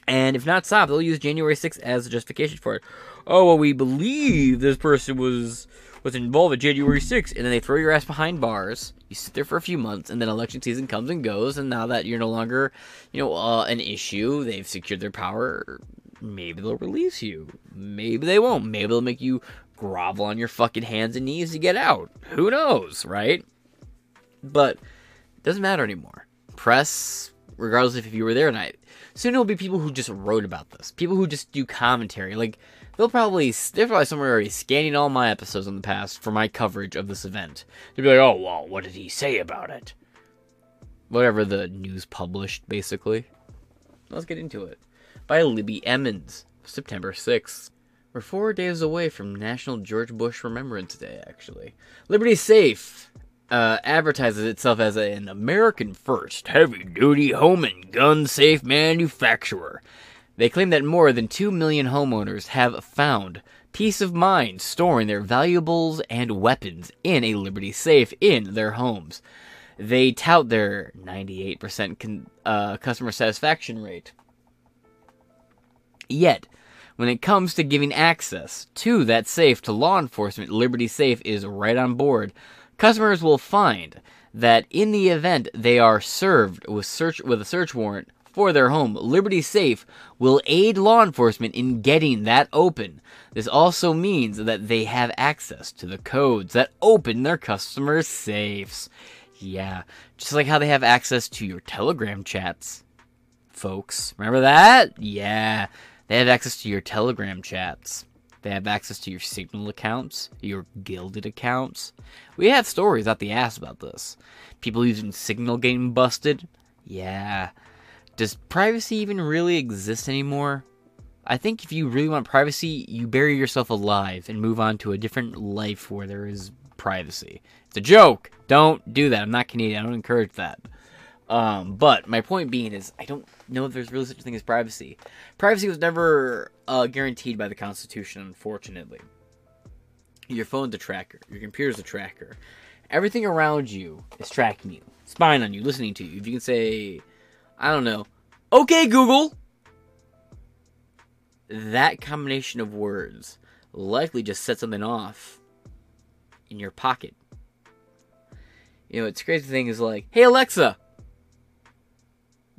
And if not stopped, they'll use January 6th as a justification for it. oh well, we believe this person was was involved in January 6th, and then they throw your ass behind bars. You sit there for a few months, and then election season comes and goes, and now that you're no longer, you know, uh, an issue, they've secured their power. Maybe they'll release you. Maybe they won't. Maybe they'll make you grovel on your fucking hands and knees to get out. Who knows, right? But it doesn't matter anymore. Press, regardless if you were there or not. Soon it will be people who just wrote about this. People who just do commentary. Like they'll probably they're probably somewhere already scanning all my episodes in the past for my coverage of this event. They'll be like, oh well, what did he say about it? Whatever the news published, basically. Let's get into it. By Libby Emmons, September 6th. We're four days away from National George Bush Remembrance Day, actually. Liberty Safe uh, advertises itself as an American first heavy duty home and gun safe manufacturer. They claim that more than 2 million homeowners have found peace of mind storing their valuables and weapons in a Liberty safe in their homes. They tout their 98% con- uh, customer satisfaction rate. Yet, when it comes to giving access to that safe to law enforcement, Liberty Safe is right on board. Customers will find that in the event they are served with search with a search warrant for their home, Liberty Safe will aid law enforcement in getting that open. This also means that they have access to the codes that open their customers' safes. Yeah, just like how they have access to your Telegram chats, folks. Remember that? Yeah. They have access to your Telegram chats. They have access to your Signal accounts, your Gilded accounts. We have stories out the ass about this. People using Signal getting busted. Yeah. Does privacy even really exist anymore? I think if you really want privacy, you bury yourself alive and move on to a different life where there is privacy. It's a joke. Don't do that. I'm not Canadian. I don't encourage that. Um, but my point being is, I don't know if there's really such a thing as privacy. Privacy was never uh, guaranteed by the Constitution, unfortunately. Your phone's a tracker, your computer's a tracker. Everything around you is tracking you, spying on you, listening to you. If you can say, I don't know, okay, Google, that combination of words likely just set something off in your pocket. You know, it's crazy thing is like, hey Alexa,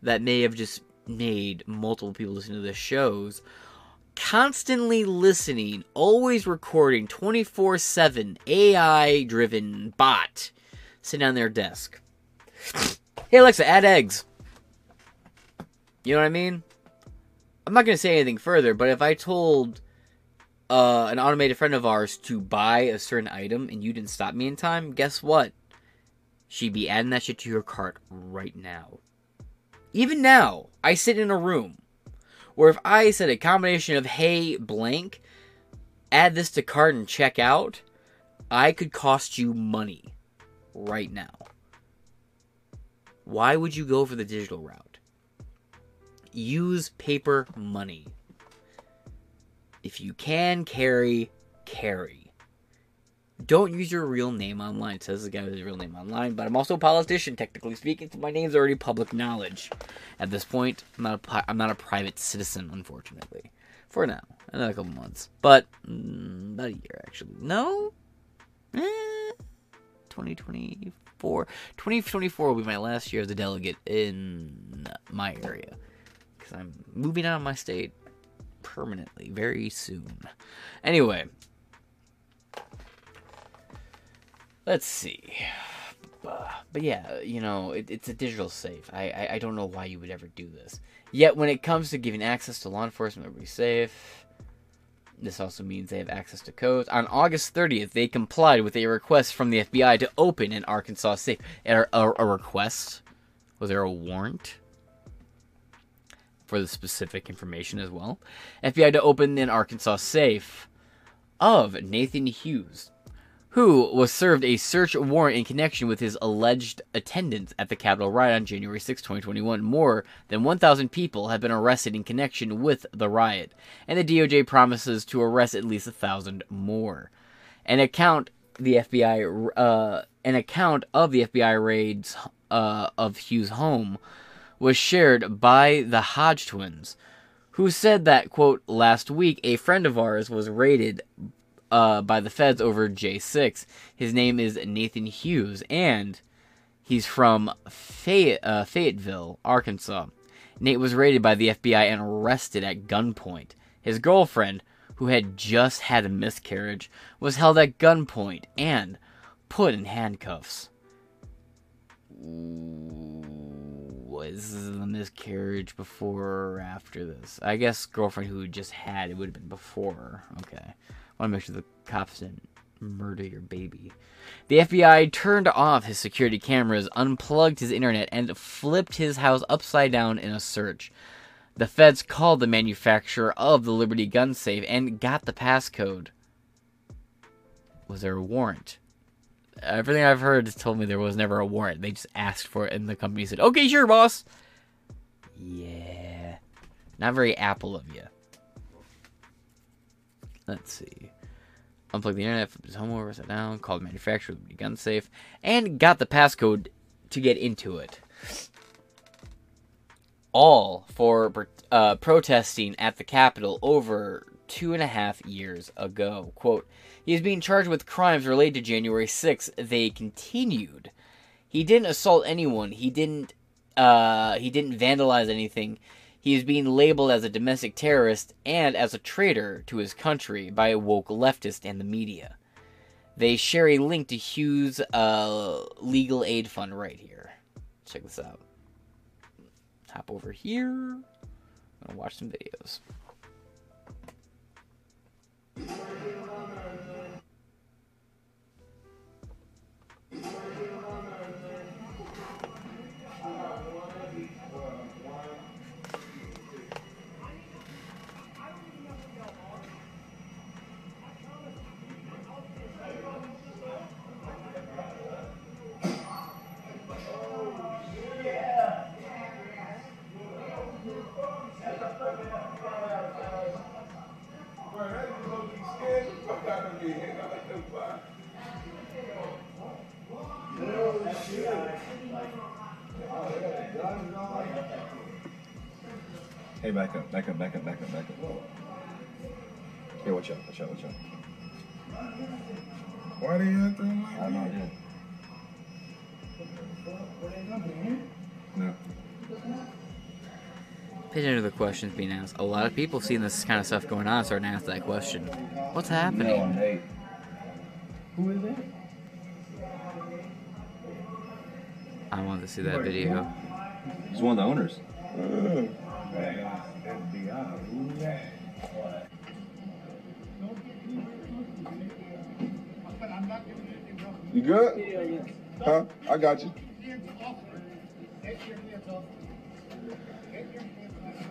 that may have just made multiple people listen to the shows constantly listening, always recording, 24 7 AI driven bot sitting on their desk. hey Alexa, add eggs. You know what I mean? I'm not going to say anything further, but if I told uh, an automated friend of ours to buy a certain item and you didn't stop me in time, guess what? She'd be adding that shit to your cart right now. Even now, I sit in a room where if I said a combination of hey blank, add this to cart and check out, I could cost you money right now. Why would you go for the digital route? Use paper money. If you can carry, carry. Don't use your real name online. It says the guy with his real name online, but I'm also a politician, technically speaking, so my name's already public knowledge. At this point, I'm not a, I'm not a private citizen, unfortunately. For now. Another couple months. But, mm, about a year, actually. No? Eh, 2024. 2024 will be my last year as a delegate in my area. Because I'm moving out of my state permanently very soon. Anyway, let's see. But yeah, you know, it, it's a digital safe. I, I, I don't know why you would ever do this. Yet when it comes to giving access to law enforcement, everybody safe. This also means they have access to codes. On August 30th, they complied with a request from the FBI to open an Arkansas safe. A, a, a request? Was there a warrant? For the specific information as well. FBI to open an Arkansas safe of Nathan Hughes, who was served a search warrant in connection with his alleged attendance at the Capitol riot on January 6, 2021. More than 1,000 people have been arrested in connection with the riot, and the DOJ promises to arrest at least a thousand more. An account the FBI, uh, an account of the FBI raids uh, of Hughes' home was shared by the Hodge twins, who said that, quote, last week a friend of ours was raided uh, by the feds over J6. His name is Nathan Hughes, and he's from uh, Fayetteville, Arkansas. Nate was raided by the FBI and arrested at gunpoint. His girlfriend, who had just had a miscarriage, was held at gunpoint and put in handcuffs. Was the miscarriage before or after this? I guess girlfriend who just had it would have been before. Okay. I want to make sure the cops didn't murder your baby. The FBI turned off his security cameras, unplugged his internet, and flipped his house upside down in a search. The feds called the manufacturer of the Liberty gun safe and got the passcode. Was there a warrant? Everything I've heard has told me there was never a warrant. They just asked for it, and the company said, "Okay, sure, boss." Yeah, not very Apple of you. Let's see. Unplugged the internet, flipped his home over, sat down, called the manufacturer the gun safe, and got the passcode to get into it. All for uh, protesting at the Capitol over two and a half years ago. Quote, he is being charged with crimes related to January 6th. They continued. He didn't assault anyone. He didn't uh, he didn't vandalize anything. He is being labeled as a domestic terrorist and as a traitor to his country by a woke leftist and the media. They share a link to Hughes' uh, legal aid fund right here. Check this out. Hop over here. I'm gonna watch some videos. Hey, back up, back up, back up, back up, back up. Hey, watch out, watch out, watch out. Why they acting like I know, yeah. No. Pay attention to the questions being asked. A lot of people seeing this kind of stuff going on starting to ask that question. What's happening? Who is it? I want to see that video. He's one of the owners. You good? Huh? I got you.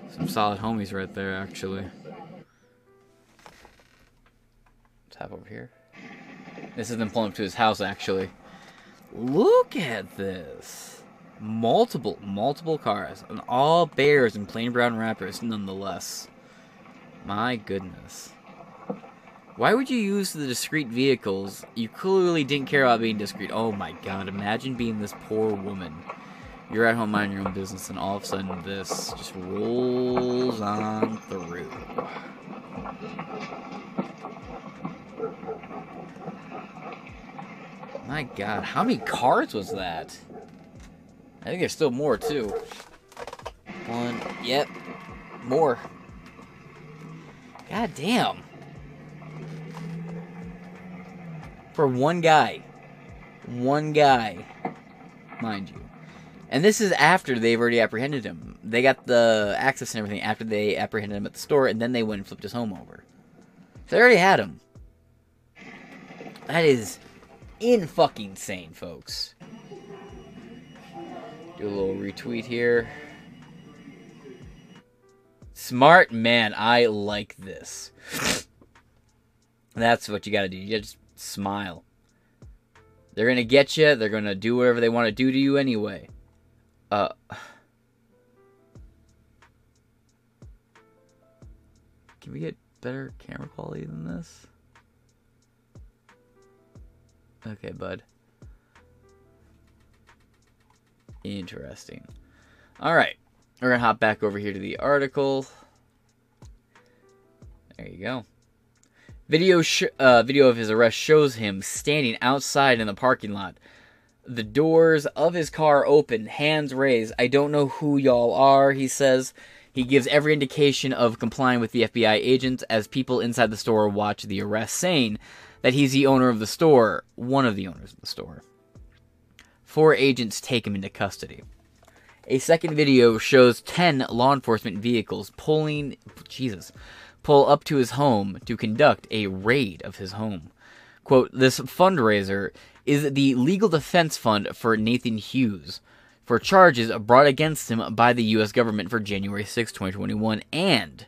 Some solid homies right there, actually. Tap over here. This has been pulling up to his house, actually. Look at this. Multiple, multiple cars. And all bears and plain brown wrappers, nonetheless. My goodness. Why would you use the discreet vehicles? You clearly didn't care about being discreet. Oh my god, imagine being this poor woman. You're at home minding your own business, and all of a sudden this just rolls on through. My god, how many cars was that? I think there's still more, too. One, yep, more. God damn. For one guy. One guy. Mind you. And this is after they've already apprehended him. They got the access and everything after they apprehended him at the store, and then they went and flipped his home over. So they already had him. That is in fucking sane, folks. Do a little retweet here. Smart man, I like this. That's what you gotta do. You just smile. They're gonna get you. They're gonna do whatever they want to do to you anyway. Uh. Can we get better camera quality than this? Okay, bud. Interesting. All right. We're going to hop back over here to the article. There you go. Video uh, video of his arrest shows him standing outside in the parking lot. The doors of his car open, hands raised. I don't know who y'all are, he says. He gives every indication of complying with the FBI agents as people inside the store watch the arrest, saying that he's the owner of the store, one of the owners of the store. Four agents take him into custody. A second video shows 10 law enforcement vehicles pulling Jesus, pull up to his home to conduct a raid of his home. Quote, this fundraiser is the legal defense fund for Nathan Hughes for charges brought against him by the US government for January 6, 2021 and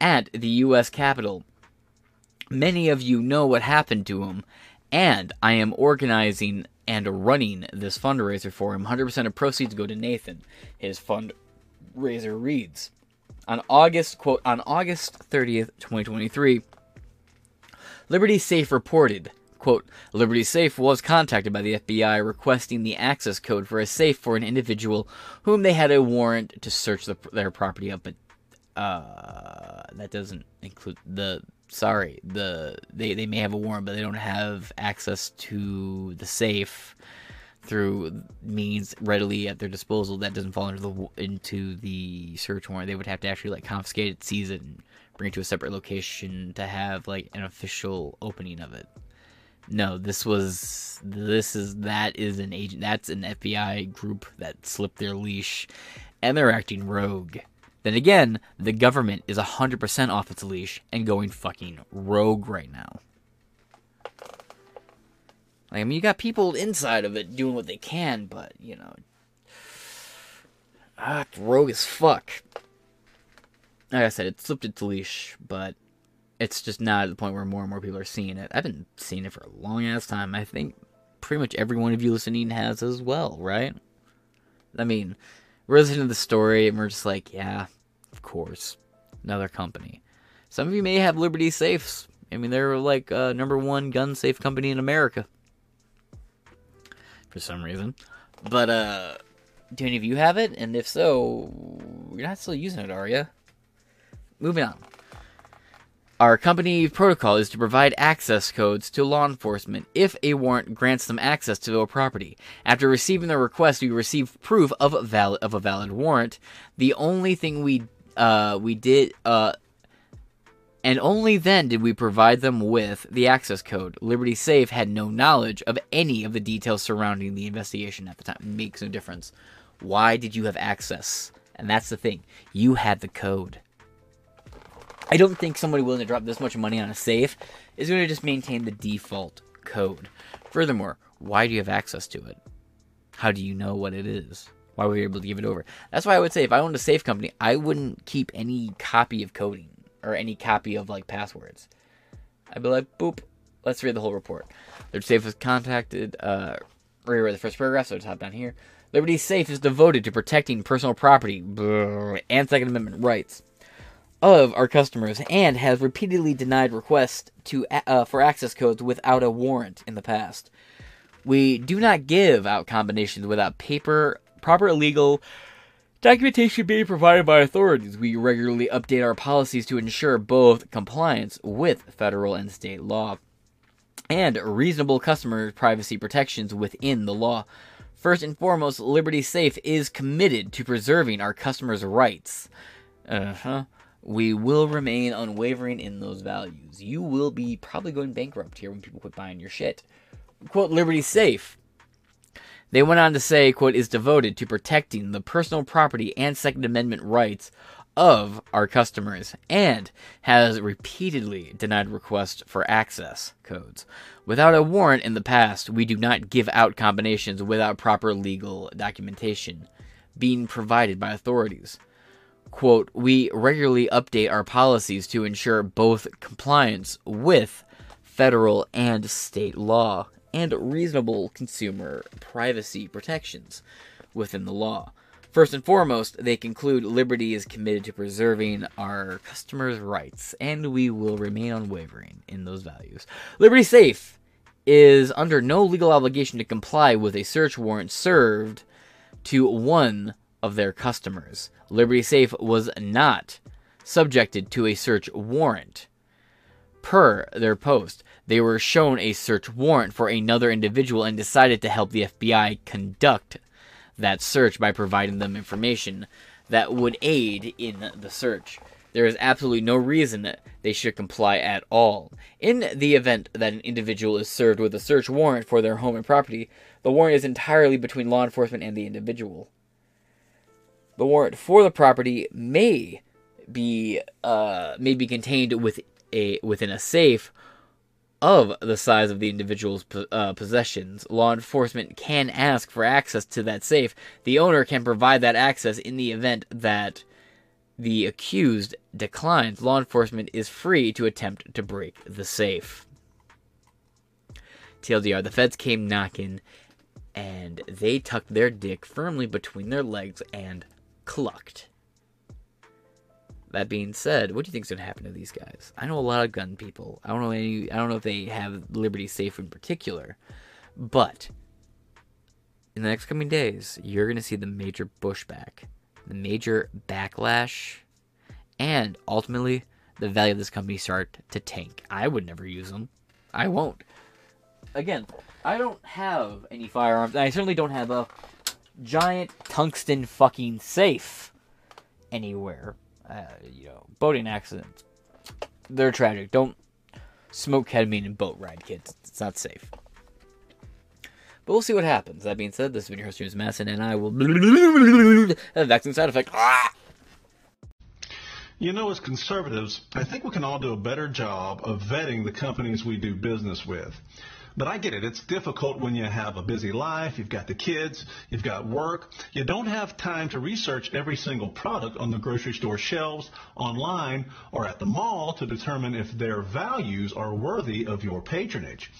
at the US Capitol. Many of you know what happened to him and I am organizing and running this fundraiser for him. 100% of proceeds go to Nathan. His fundraiser reads on August quote on August 30th, 2023. Liberty Safe reported, quote, Liberty Safe was contacted by the FBI requesting the access code for a safe for an individual whom they had a warrant to search the, their property up, but uh, that doesn't include the sorry the they, they may have a warrant but they don't have access to the safe through means readily at their disposal that doesn't fall into the into the search warrant. They would have to actually like confiscate it seize it and bring it to a separate location to have like an official opening of it. No this was this is that is an agent that's an fbi group that slipped their leash and they're acting rogue then again, the government is 100% off its leash and going fucking rogue right now. Like, I mean, you got people inside of it doing what they can, but, you know. Ah, rogue as fuck. Like I said, it slipped its leash, but it's just not at the point where more and more people are seeing it. I've been seeing it for a long ass time. I think pretty much every one of you listening has as well, right? I mean, we're listening to the story and we're just like, yeah, of course, another company. Some of you may have Liberty Safes. I mean, they're like uh, number one gun safe company in America for some reason. But uh, do any of you have it? And if so, you're not still using it, are you? Moving on. Our company protocol is to provide access codes to law enforcement if a warrant grants them access to their property. After receiving the request, we receive proof of a valid of a valid warrant. The only thing we uh, we did uh, and only then did we provide them with the access code. Liberty Safe had no knowledge of any of the details surrounding the investigation at the time. It makes no difference. Why did you have access? And that's the thing. You had the code. I don't think somebody willing to drop this much money on a safe is going to just maintain the default code. Furthermore, why do you have access to it? How do you know what it is? Why were you able to give it over? That's why I would say if I owned a safe company, I wouldn't keep any copy of coding or any copy of like passwords. I'd be like, boop, let's read the whole report. Their safe was contacted, uh, read the first paragraph, so it's hop down here. Liberty Safe is devoted to protecting personal property and Second Amendment rights of our customers and has repeatedly denied requests to uh, for access codes without a warrant in the past. We do not give out combinations without paper proper legal documentation being provided by authorities. We regularly update our policies to ensure both compliance with federal and state law and reasonable customer privacy protections within the law. First and foremost, Liberty Safe is committed to preserving our customers' rights. Uh-huh we will remain unwavering in those values. You will be probably going bankrupt here when people quit buying your shit. Quote, Liberty Safe. They went on to say, quote, is devoted to protecting the personal property and Second Amendment rights of our customers and has repeatedly denied requests for access codes. Without a warrant in the past, we do not give out combinations without proper legal documentation being provided by authorities quote, we regularly update our policies to ensure both compliance with federal and state law and reasonable consumer privacy protections within the law. First and foremost, they conclude Liberty is committed to preserving our customers' rights, and we will remain unwavering in those values. Liberty Safe is under no legal obligation to comply with a search warrant served to one of their customers. Liberty Safe was not subjected to a search warrant Per their post, they were shown a search warrant for another individual and decided to help the FBI conduct that search by providing them information that would aid in the search. There is absolutely no reason that they should comply at all. In the event that an individual is served with a search warrant for their home and property, the warrant is entirely between law enforcement and the individual. The warrant for the property may be uh, may be contained with a within a safe of the size of the individual's uh, possessions. Law enforcement can ask for access to that safe. The owner can provide that access in the event that the accused declines. Law enforcement is free to attempt to break the safe. TLDR, the feds came knocking and they tucked their dick firmly between their legs and clucked. That being said, what do you think is going to happen to these guys? I know a lot of gun people. I don't know any. I don't know if they have Liberty Safe in particular, but in the next coming days, you're going to see the major pushback, the major backlash, and ultimately the value of this company start to tank. I would never use them. I won't. Again, I don't have any firearms. I certainly don't have a giant tungsten fucking safe anywhere uh, you know, boating accidents. They're tragic. Don't smoke ketamine and boat ride, kids. It's not safe. But we'll see what happens. That being said, this has been your host, James Masson, and I will vaccine side effect. Ah! You know, as conservatives, I think we can all do a better job of vetting the companies we do business with. But I get it. It's difficult when you have a busy life, you've got the kids, you've got work. You don't have time to research every single product on the grocery store shelves, online, or at the mall to determine if their values are worthy of your patronage.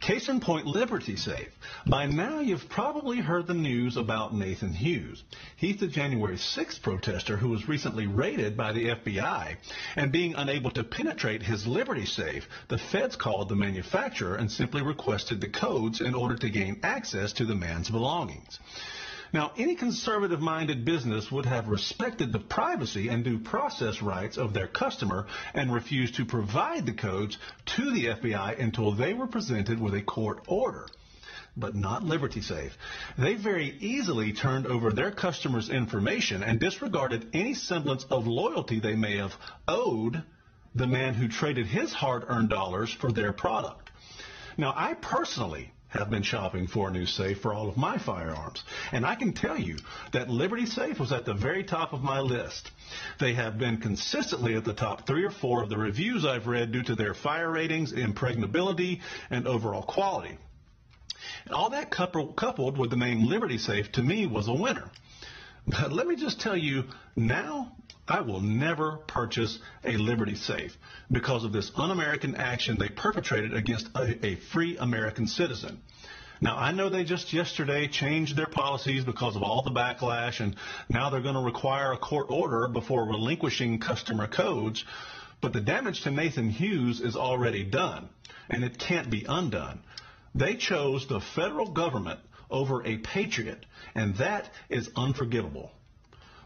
Case in point, Liberty Safe. By now, you've probably heard the news about Nathan Hughes. He's the January 6th protester who was recently raided by the FBI. And being unable to penetrate his Liberty Safe, the feds called the manufacturer and simply requested the codes in order to gain access to the man's belongings. Now, any conservative minded business would have respected the privacy and due process rights of their customer and refused to provide the codes to the FBI until they were presented with a court order. But not Liberty Safe. They very easily turned over their customers' information and disregarded any semblance of loyalty they may have owed the man who traded his hard earned dollars for their product. Now, I personally have been shopping for a new safe for all of my firearms. And I can tell you that Liberty Safe was at the very top of my list. They have been consistently at the top three or four of the reviews I've read due to their fire ratings, impregnability, and overall quality. And all that coupled with the name Liberty Safe to me was a winner. But let me just tell you, now I will never purchase a Liberty Safe because of this un-American action they perpetrated against a, a, free American citizen. Now, I know they just yesterday changed their policies because of all the backlash, and now they're going to require a court order before relinquishing customer codes, but the damage to Nathan Hughes is already done, and it can't be undone. They chose the federal government over a patriot, and that is unforgivable.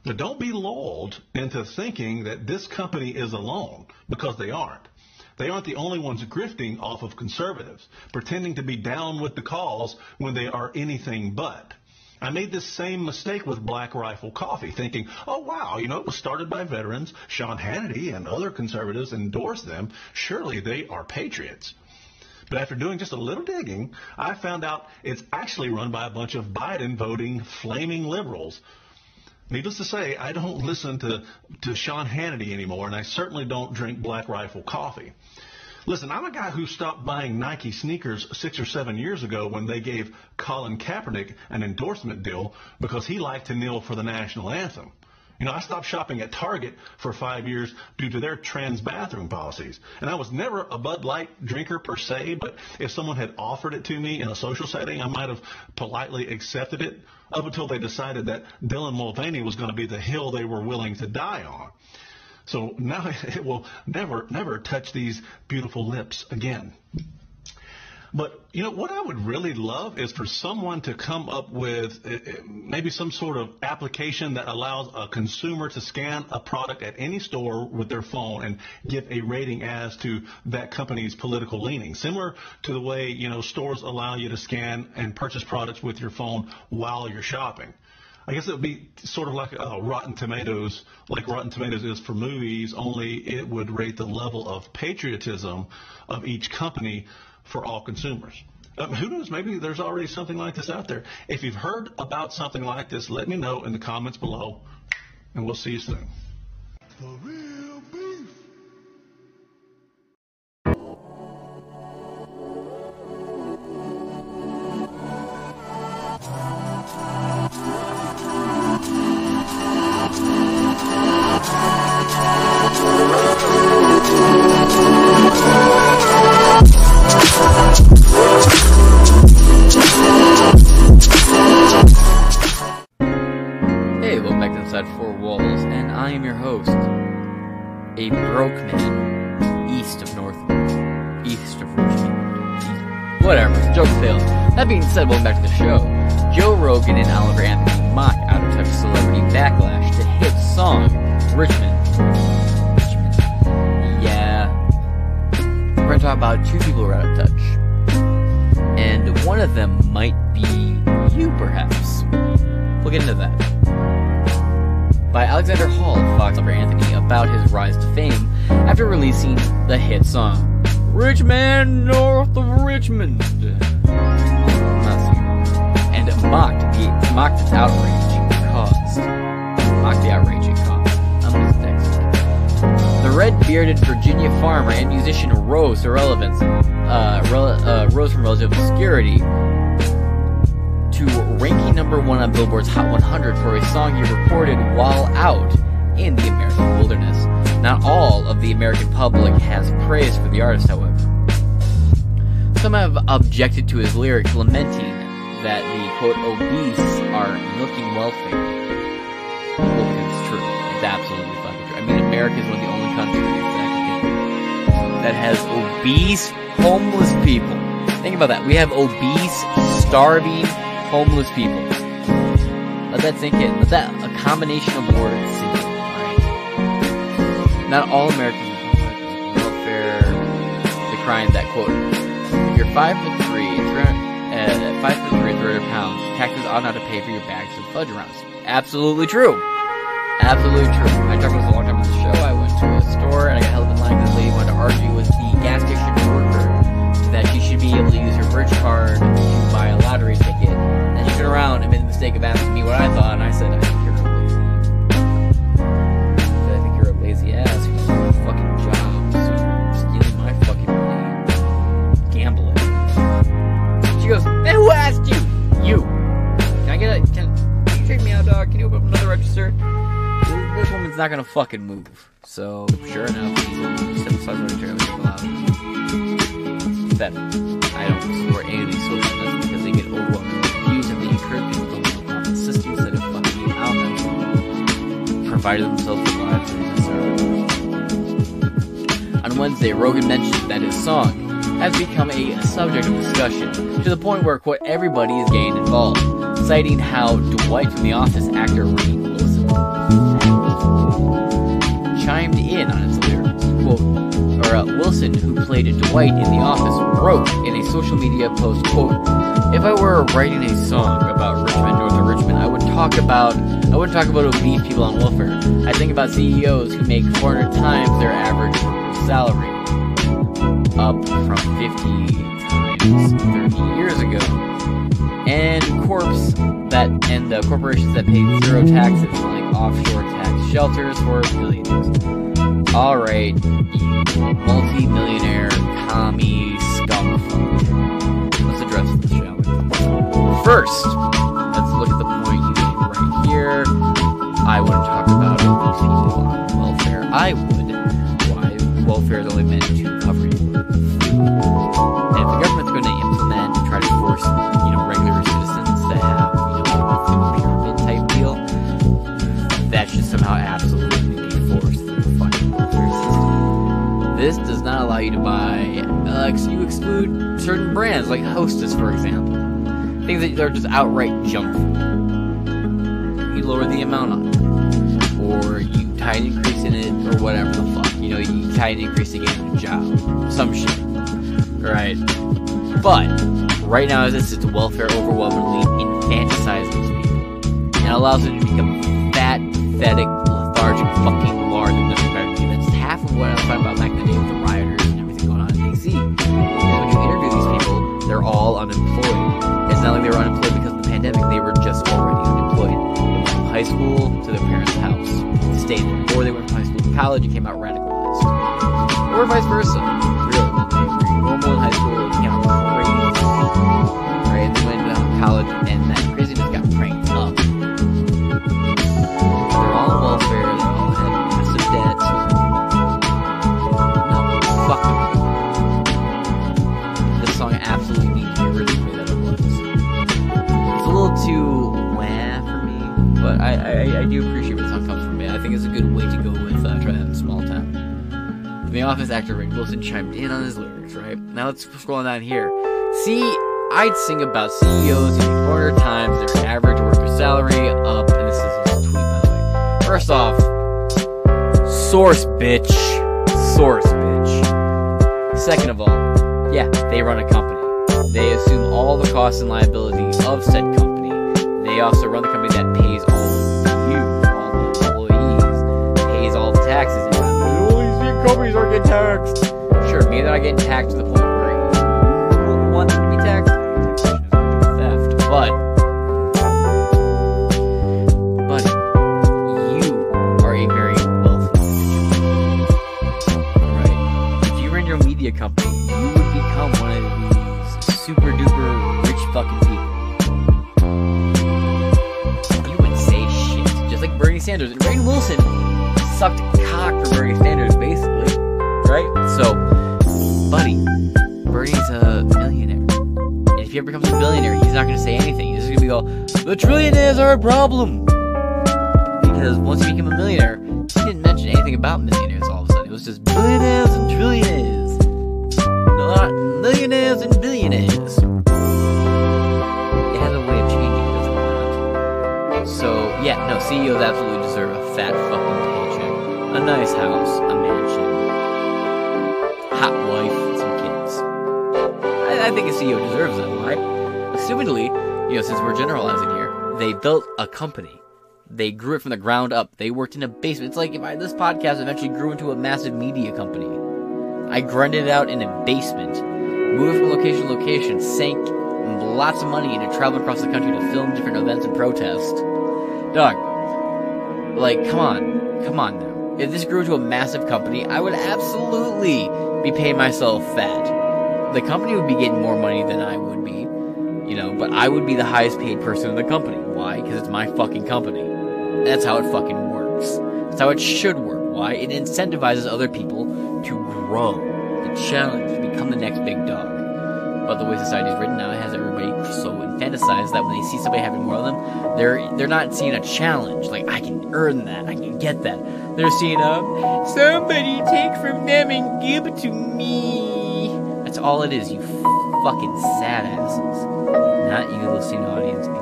But don't be lulled into thinking that this company is alone, because they aren't. They aren't the only ones grifting off of conservatives, pretending to be down with the cause when they are anything but. I made this same mistake with Black Rifle Coffee, thinking, oh wow, you know, it was started by veterans. Sean Hannity and other conservatives endorsed them. Surely they are patriots. But after doing just a little digging, I found out it's actually run by a bunch of Biden voting flaming liberals. Needless to say, I don't listen to, to Sean Hannity anymore, and I certainly don't drink Black Rifle coffee. Listen, I'm a guy who stopped buying Nike sneakers six or seven years ago when they gave Colin Kaepernick an endorsement deal because he liked to kneel for the national anthem. You know, I stopped shopping at Target for five years due to their trans bathroom policies. And I was never a Bud Light drinker per se, but if someone had offered it to me in a social setting, I might have politely accepted it up until they decided that Dylan Mulvaney was going to be the hill they were willing to die on. So now it will never, never touch these beautiful lips again. But you know what I would really love is for someone to come up with uh, uh, maybe some sort of application that allows a consumer to scan a product at any store with their phone and give a rating as to that company's political leaning, similar to the way you know stores allow you to scan and purchase products with your phone while you're shopping. I guess it would be sort of like uh, Rotten Tomatoes, like Rotten Tomatoes is for movies, only it would rate the level of patriotism of each company for all consumers. Um, who knows? Maybe there's already something like this out there. If you've heard about something like this, let me know in the comments below, and we'll see you soon. Hey, welcome back to Inside Four Walls, and I am your host, a broke man east of North, east of Richmond. Whatever, joke failed. That being said, welcome back to the show. Joe Rogan and Oliver Anthony mock out of touch celebrity backlash to hit song Richmond. Richmond. We're gonna talk about two people who are out of touch. And one of them might be you, perhaps. We'll get into that by Alexander Hall of Fox over Anthony about his rise to fame after releasing the hit song Rich Man North of Richmond. And mocked the mocked its outrage caused. Mocked the outrage it caused. The red-bearded Virginia farmer and musician rose to relevance, uh, rel- uh, rose from relative obscurity to ranking number one on Billboard's Hot 100 for a song he recorded while out in the American wilderness. Not all of the American public has praise for the artist, however. Some have objected to his lyrics, lamenting that the quote obese are milking welfare. Well, it's true. It's absolutely fucking true. I mean, America is one of the that has obese, homeless people. Think about that. We have obese, starving, homeless people. Let that sink in. Let that a combination of words sink in. Right? Not all Americans are welfare. Decrying that quote. You're five foot three, uh, five foot three, 300 pounds, taxes ought not to pay for your bags of fudge rounds. Absolutely true. Absolutely true. I talked about this a long time on the show. I went to a store and I got held in line because the lady wanted to argue the gas station worker that she should be able to use her bridge card to buy a lottery ticket. And she turned around and made the mistake of asking me what I thought, and I said, I think you're a lazy. I think you're a lazy ass who doesn't have a fucking job, so you're stealing my fucking money, gambling. She goes, and who asked you? You. Can I get a? Can, can you check me out, dog? Can you open up another register? This woman's not gonna fucking move. So sure enough, and that I don't support any of these social because they get overwhelmed with views and they encourage people to live off the system instead of fucking themselves the lives they deserve. On Wednesday, Rogan mentioned that his song has become a subject of discussion to the point where, quote, everybody is getting involved, citing how Dwight from The Office actor Rainn Wilson chimed in on its lyrics. Quote, Wilson, who played Dwight in The Office, wrote in a social media post, quote, if I were writing a song about Richmond, North of Richmond, I would talk about, I wouldn't talk about obese people on welfare. I think about CEOs who make 400 times their average salary, up from 50 times 30 years ago. And corps that, and uh, corporations that pay zero taxes, like offshore tax shelters for billionaires. Alright, you multi-millionaire commie scum. Let's address this, shall we? First, let's look at the point you made right here. I wouldn't talk about people on welfare. I would. Why? Welfare is only meant you to buy products, you exclude certain brands, like Hostess, for example. Things that are just outright junk food. You lower the amount on it. Or you tie an increase in it, or whatever the fuck. You know, you tie an increase to get a job. Some shit. Right? But, right now, as is welfare overwhelmingly infantilizes people. And allows it to become fat, pathetic, lethargic fucking to their parents' house, stayed there. Or they went from high school to college and came out radicalized. Or vice versa. Really, when they normal in high school, they came out crazy. Right? They went to college and that Office actor Rick Wilson chimed in on his lyrics, right? Now let's scroll down here. See, I'd sing about CEOs using 400 times their average worker salary up, and this is his tweet, by the way. First off, source, bitch. Source, bitch. Second of all, yeah, they run a company. They assume all the costs and liability of said company. They also run the company that big are getting taxed. Sure, maybe they're not getting taxed to the point where want them to be taxed. Theft, but but you are a very wealthy individual. Right? If you ran your media company, you would become one of these super duper rich fucking people. You wouldn't say shit. Just like Bernie Sanders. And Rainn Wilson sucked the trillionaires are a problem. Because once you become a millionaire, they built a company. They grew it from the ground up. They worked in a basement. It's like if I, this podcast eventually grew into a massive media company. I grinded it out in a basement, moved from location to location, sank lots of money into traveling across the country to film different events and protest. Dog, like, come on, come on now. If this grew to a massive company, I would absolutely be paying myself fat. The company would be getting more money than I would be, you know, but I would be the highest paid person in the company. My fucking company. That's how it fucking works. That's how it should work. Why? It incentivizes other people to grow, to challenge, to become the next big dog. But the way society is written now, it has everybody so infanticized that when they see somebody having more of them, they're they're not seeing a challenge. Like I can earn that, I can get that. They're seeing a somebody take from them and give it to me. That's all it is. You fucking sad asses. Not you, listening audience.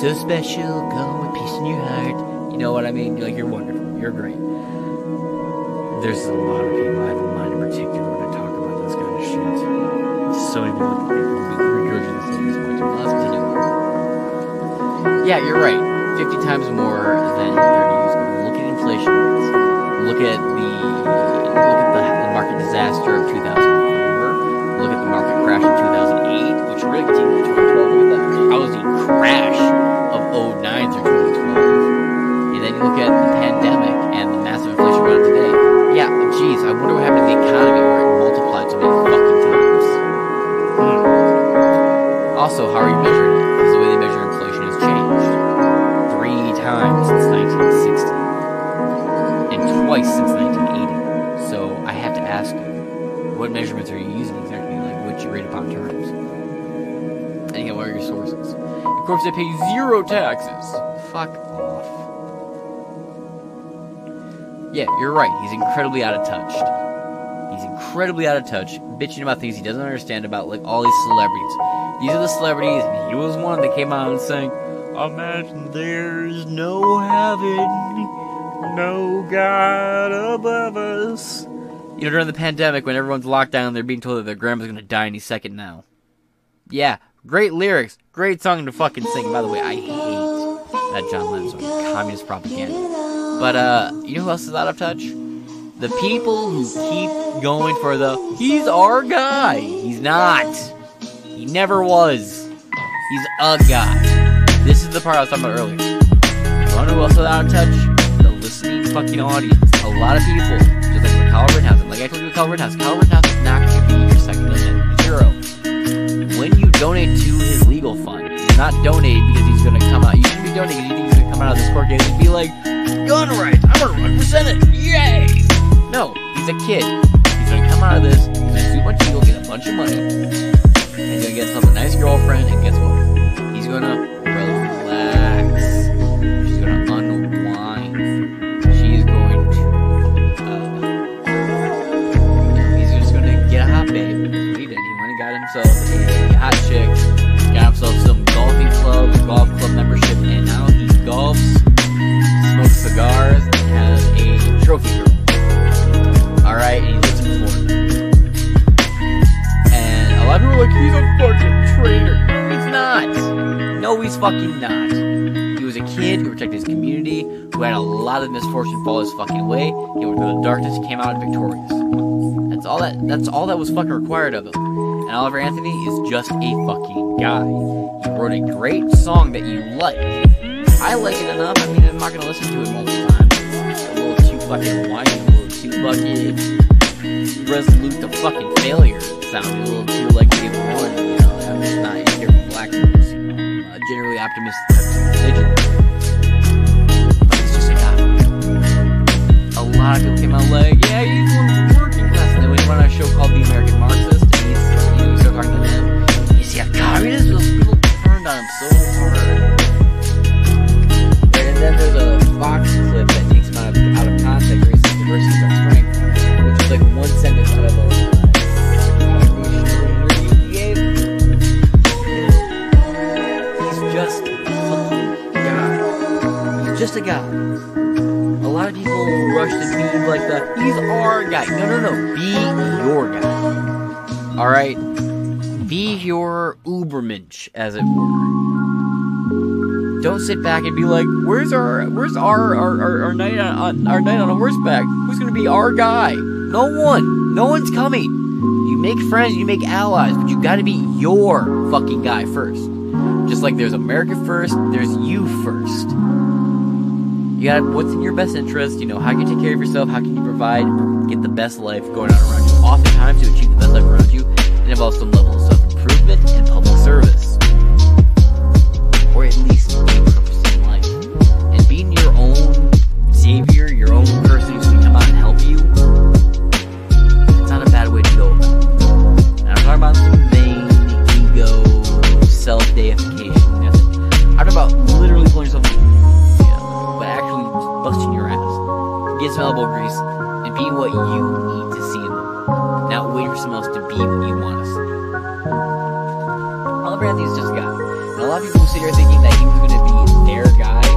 So special. Go with peace in your heart. You know what I mean? Like you're wonderful. You're great. There's a lot of people I have in mind in particular when I talk about this kind of shit. So many people regurgitating. Let's continue. Yeah, you're right. 50 times more than 30 years ago. Look at inflation rates. Look at the look at the, the market disaster of 2004. Look at the market crash of 2008, which really continued in 2012. Look at the housing crash of 09 through 2012. And then you look at the pandemic and the massive inflation we're on today. Yeah, geez, I wonder what happened to the economy where it multiplied so many fucking times. Hmm. Also, how are you measuring course, they pay zero taxes. Fuck off. Yeah, you're right. He's incredibly out of touch. He's incredibly out of touch, bitching about things he doesn't understand about like all these celebrities. These are the celebrities, and he was one that came out and sang, "Imagine there's no heaven, no God above us." You know, during the pandemic, when everyone's locked down, they're being told that their grandma's gonna die any second now. Yeah, great lyrics, great song to fucking sing. By the way, I hate that John Lennon song, communist propaganda. But uh, you know who else is out of touch? The people who keep going for the he's our guy. He's not. He never was. He's a guy. This is the part I was talking about earlier. You wanna know who else is out of touch? The listening fucking audience. A lot of people, just like with Kyle Rittenhouse. Like I told you Kyle Rittenhouse, Kyle Rittenhouse donate to his legal fund, not donate because he's gonna come out. You should be donating because you think he's gonna come out of this court case and be like, gun rights, I'm gonna run for senate. Yay! No, he's a kid. He's gonna come out of this, he's gonna do a bunch of evil, get a bunch of money, and he's gonna get himself a nice girlfriend, and guess what? He's gonna relax. Golf club membership, and now he golfs, smokes cigars, and has a trophy girl. Alright, and he lives in Florida. And a lot of people are like, he's a fucking traitor. No, he's not. No, he's fucking not. He was a kid who protected his community, who had a lot of misfortune fall his fucking way. He went through the darkness, came out victorious. That's all that. That's all that was fucking required of him. And Oliver Anthony is just a fucking guy. He wrote a great song that you like. I like it enough. I mean, I'm not gonna listen to it multiple times. It's a little too fucking whiny, a little too fucking resolute to fucking failure. Sounded a little too like David Warren. You know, I'm just not hearing black news. I'm a generally optimistic type. But he's just a guy. A lot of people came out like, yeah, he's one of the working class. And then he went on a show called The American Marxist, and he's, you he started talking to them, you see a communist? Those people turned on so hard. And then there's a Fox clip that takes him out of, out of context where he says diversity is our strength, which is like one sentence out of a He's just a guy. He's just a guy. A lot of people rush to be like the he's our guy. No, no, no. Be your guy. All right. Be your Ubermensch, as it were. Don't sit back and be like, "Where's our, where's our, our, our, our knight on, our knight on a horseback? Who's gonna be our guy? No one. No one's coming. You make friends, you make allies, but you gotta be your fucking guy first. Just like there's America first, there's you first. You got what's in your best interest. You know how can you take care of yourself? How can you provide, get the best life going on around you? Oftentimes, to achieve the best life around you, it involves some level of self improvement and public service, or at least being purpose in life. And being your own savior, your own person who's gonna come out and help you, it's not a bad way to go. And I'm talking about some vain, ego, self deification method. I'm talking about literally pulling yourself but actually busting your ass. Get some elbow grease and be what you need to see in the world. Not wait for someone else to be what you want to see. Oliver just guy. And a lot of people sit here thinking that he was going to be their guy.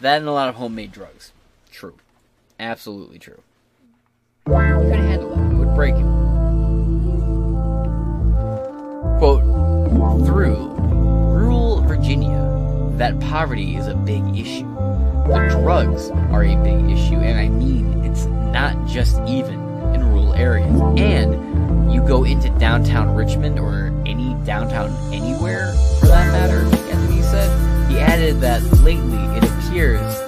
That and a lot of homemade drugs. True. Absolutely true. You could handle that. It would break him. Quote, through rural Virginia, that poverty is a big issue. The drugs are a big issue, and I mean it's not just even in rural areas. And you go into downtown Richmond or any downtown anywhere for that matter, as he said, he added that lately years.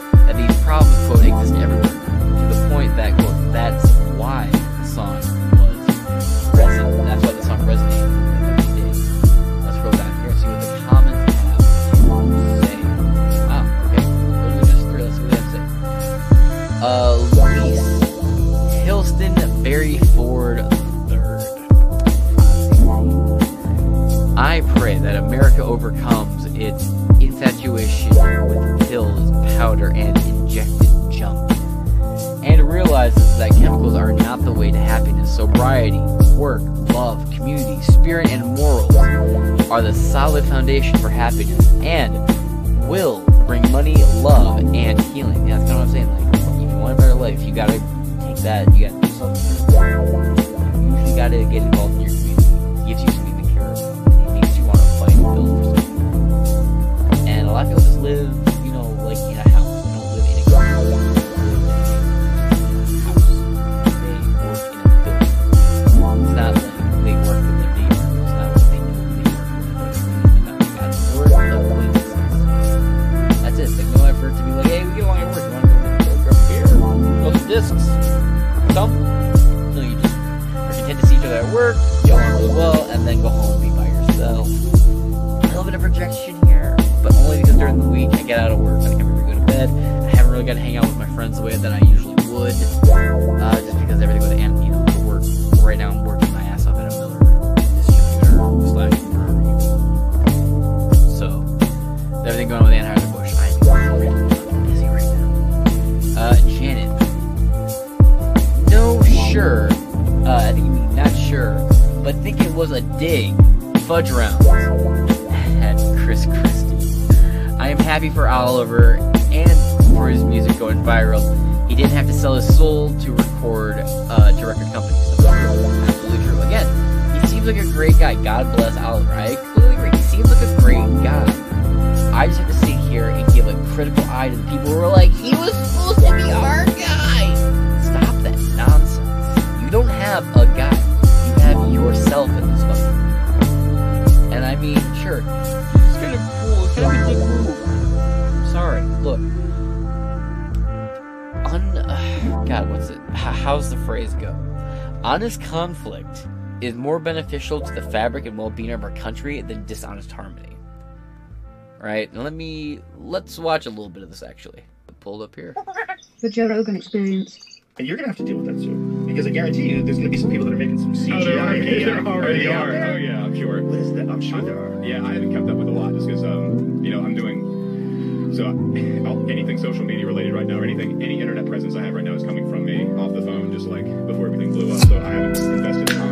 happy for Oliver and for his music going viral. He didn't have to sell his soul to record uh, to record companies. Absolutely true. Again, he seems like a great guy. God bless Oliver. I completely agree. He seems like a great guy. I just have to sit here and give a critical eye to the people who are like, he was supposed to be our guy. Stop that nonsense. You don't have a guy. You have yourself in this book. And I mean, sure how's the phrase go? Honest conflict is more beneficial to the fabric and well-being of our country than dishonest harmony. All right, now let me let's watch a little bit of this actually. Pulled up here. The Joe Rogan Experience. And you're gonna have to deal with that soon, because I guarantee you, there's gonna be some people that are making some CGI. Oh, there, are, there already are. Oh yeah, I'm sure. What is that? I'm sure there are. Yeah, I haven't kept up with a lot, just because um, you know, I'm doing so anything social media related right now, or anything, any internet presence I have right now is coming from me off the phone, just like before everything blew up. So I haven't invested time.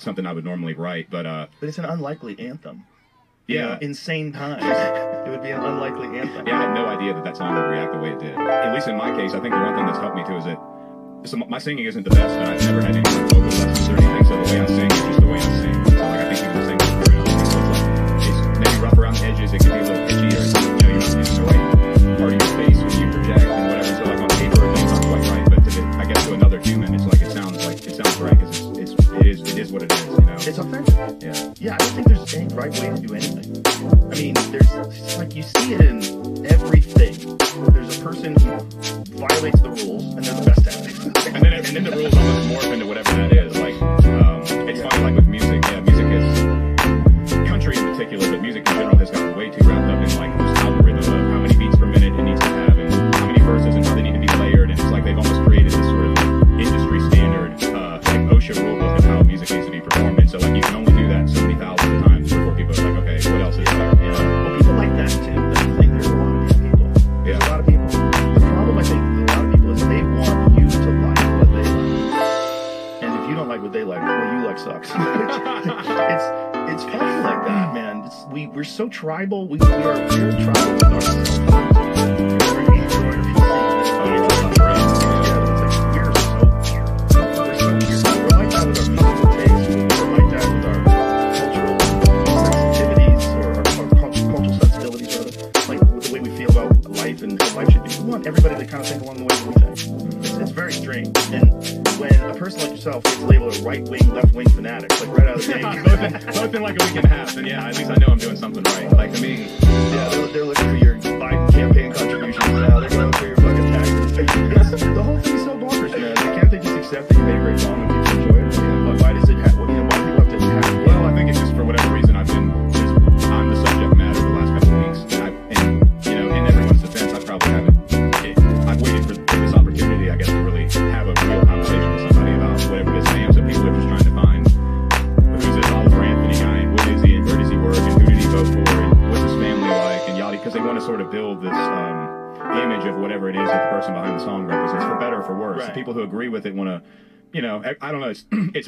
something I would normally write, but uh, But it's an unlikely anthem. You know, yeah, insane times. it would be an unlikely anthem. yeah, I had no idea that that song would react the way it did. At least in my case, I think the one thing that's helped me too is that my singing isn't the best, and I've never had any vocal lessons or anything. tribal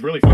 really fun.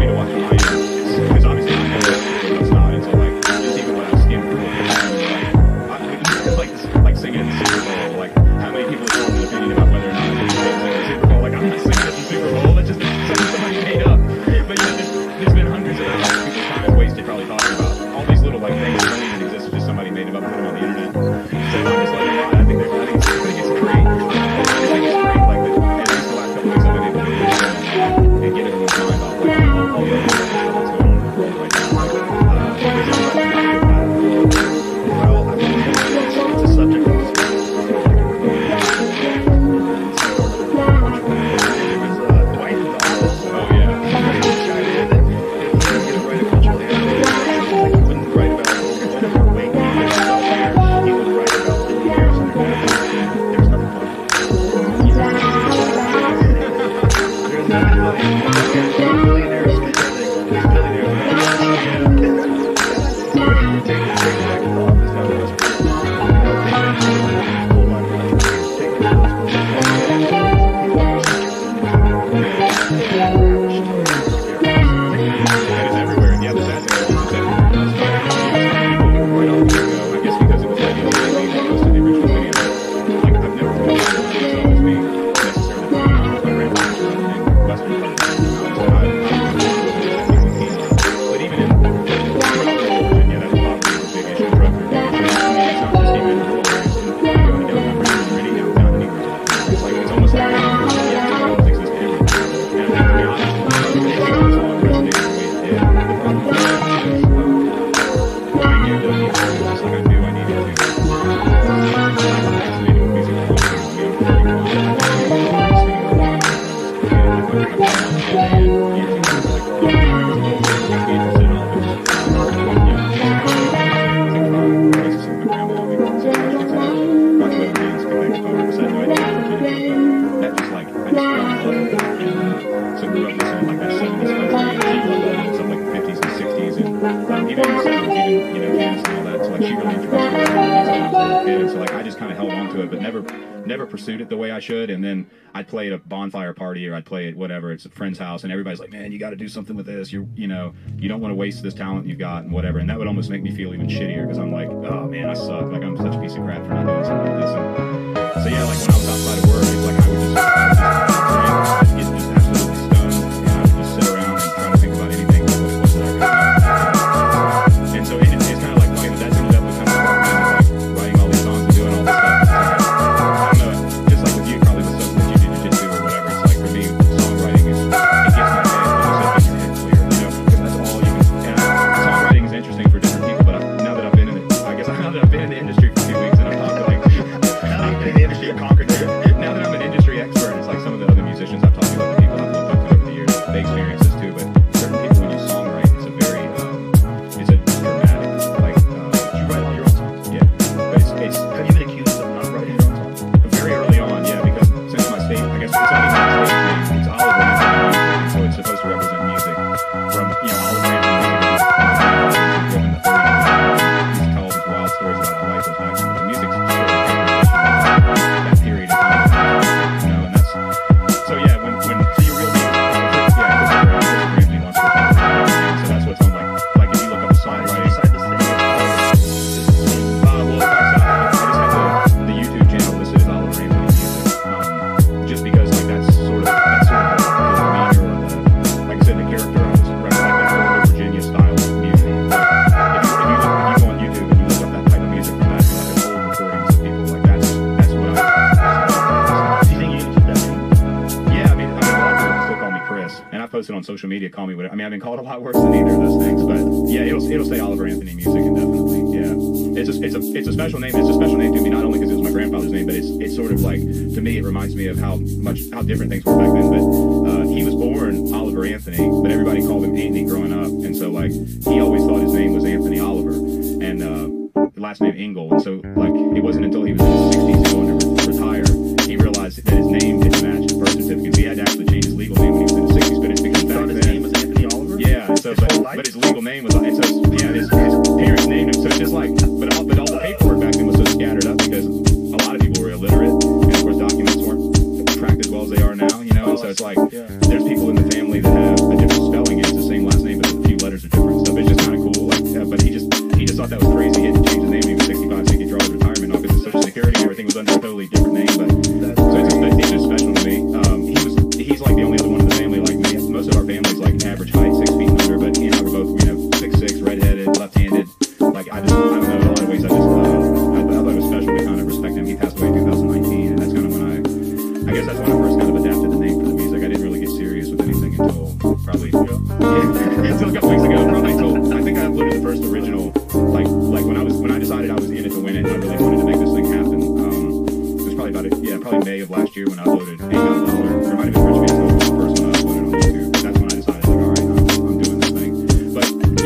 bonfire party or I'd play it. whatever, it's a friend's house, and everybody's like, man, you got to do something with this. You you know, you don't want to waste this talent you've got and whatever. And that would almost make me feel even shittier because I'm like, oh man, I suck. Like I'm such a piece of crap for not doing something like this. And so yeah, like when I was outside of work, like I would just. social media, call me whatever. I mean, I've been called a lot worse than either of those things, but yeah, it'll it'll say Oliver Anthony music indefinitely. Yeah, it's a, it's a it's a special name. It's a special name to me not only because it was my grandfather's name, but it's it's sort of like to me it reminds me of how much how different things were back then. But uh, he was born Oliver Anthony, but everybody called him Anthony growing up, and so like he always thought his name was Anthony Oliver.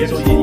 Yeah.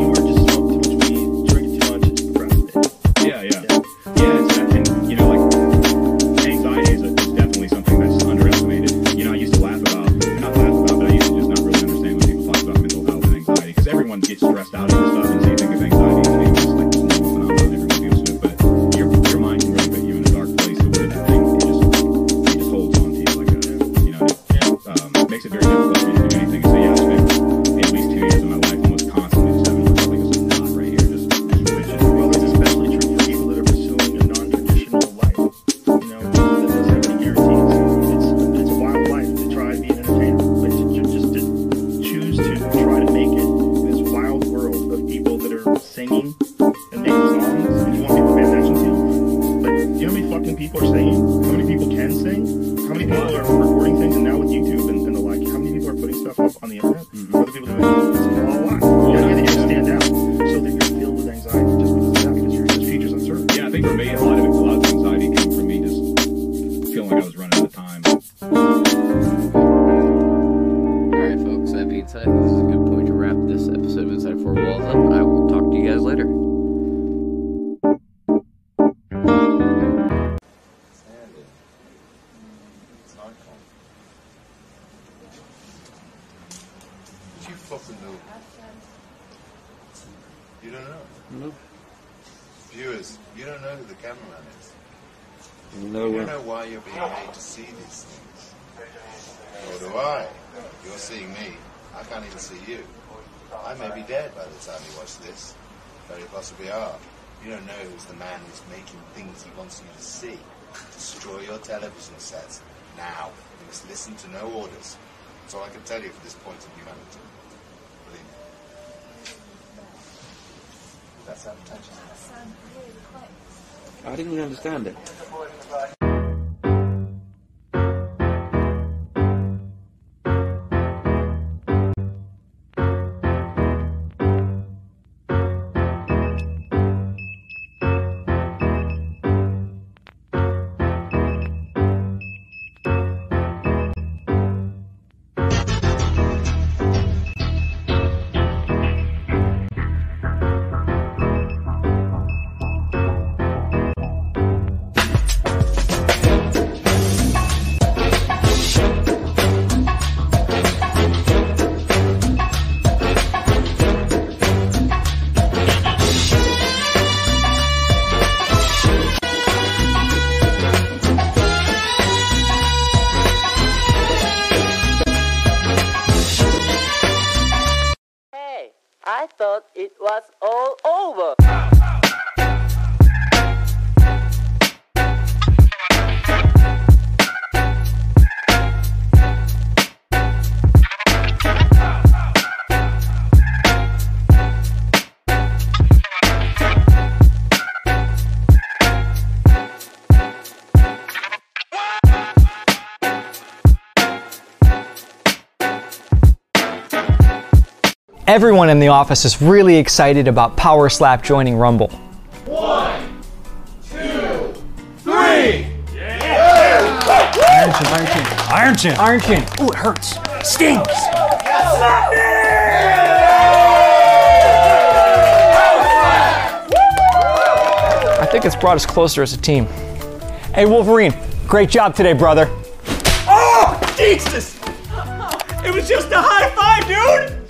Possibly are. You don't know who's the man who's making things he wants you to see. Destroy your television sets. Now. You must listen to no orders. That's all I can tell you for this point of humanity. Believe me. That's how it touches I didn't really understand it. Everyone in the office is really excited about Power Slap joining Rumble. One, two, three. Iron Chin, Iron Chin. Iron Chin. Iron Chin. Ooh, it hurts. Stings. I think it's brought us closer as a team. Hey, Wolverine, great job today, brother. Oh, Jesus! It was just a high five, dude!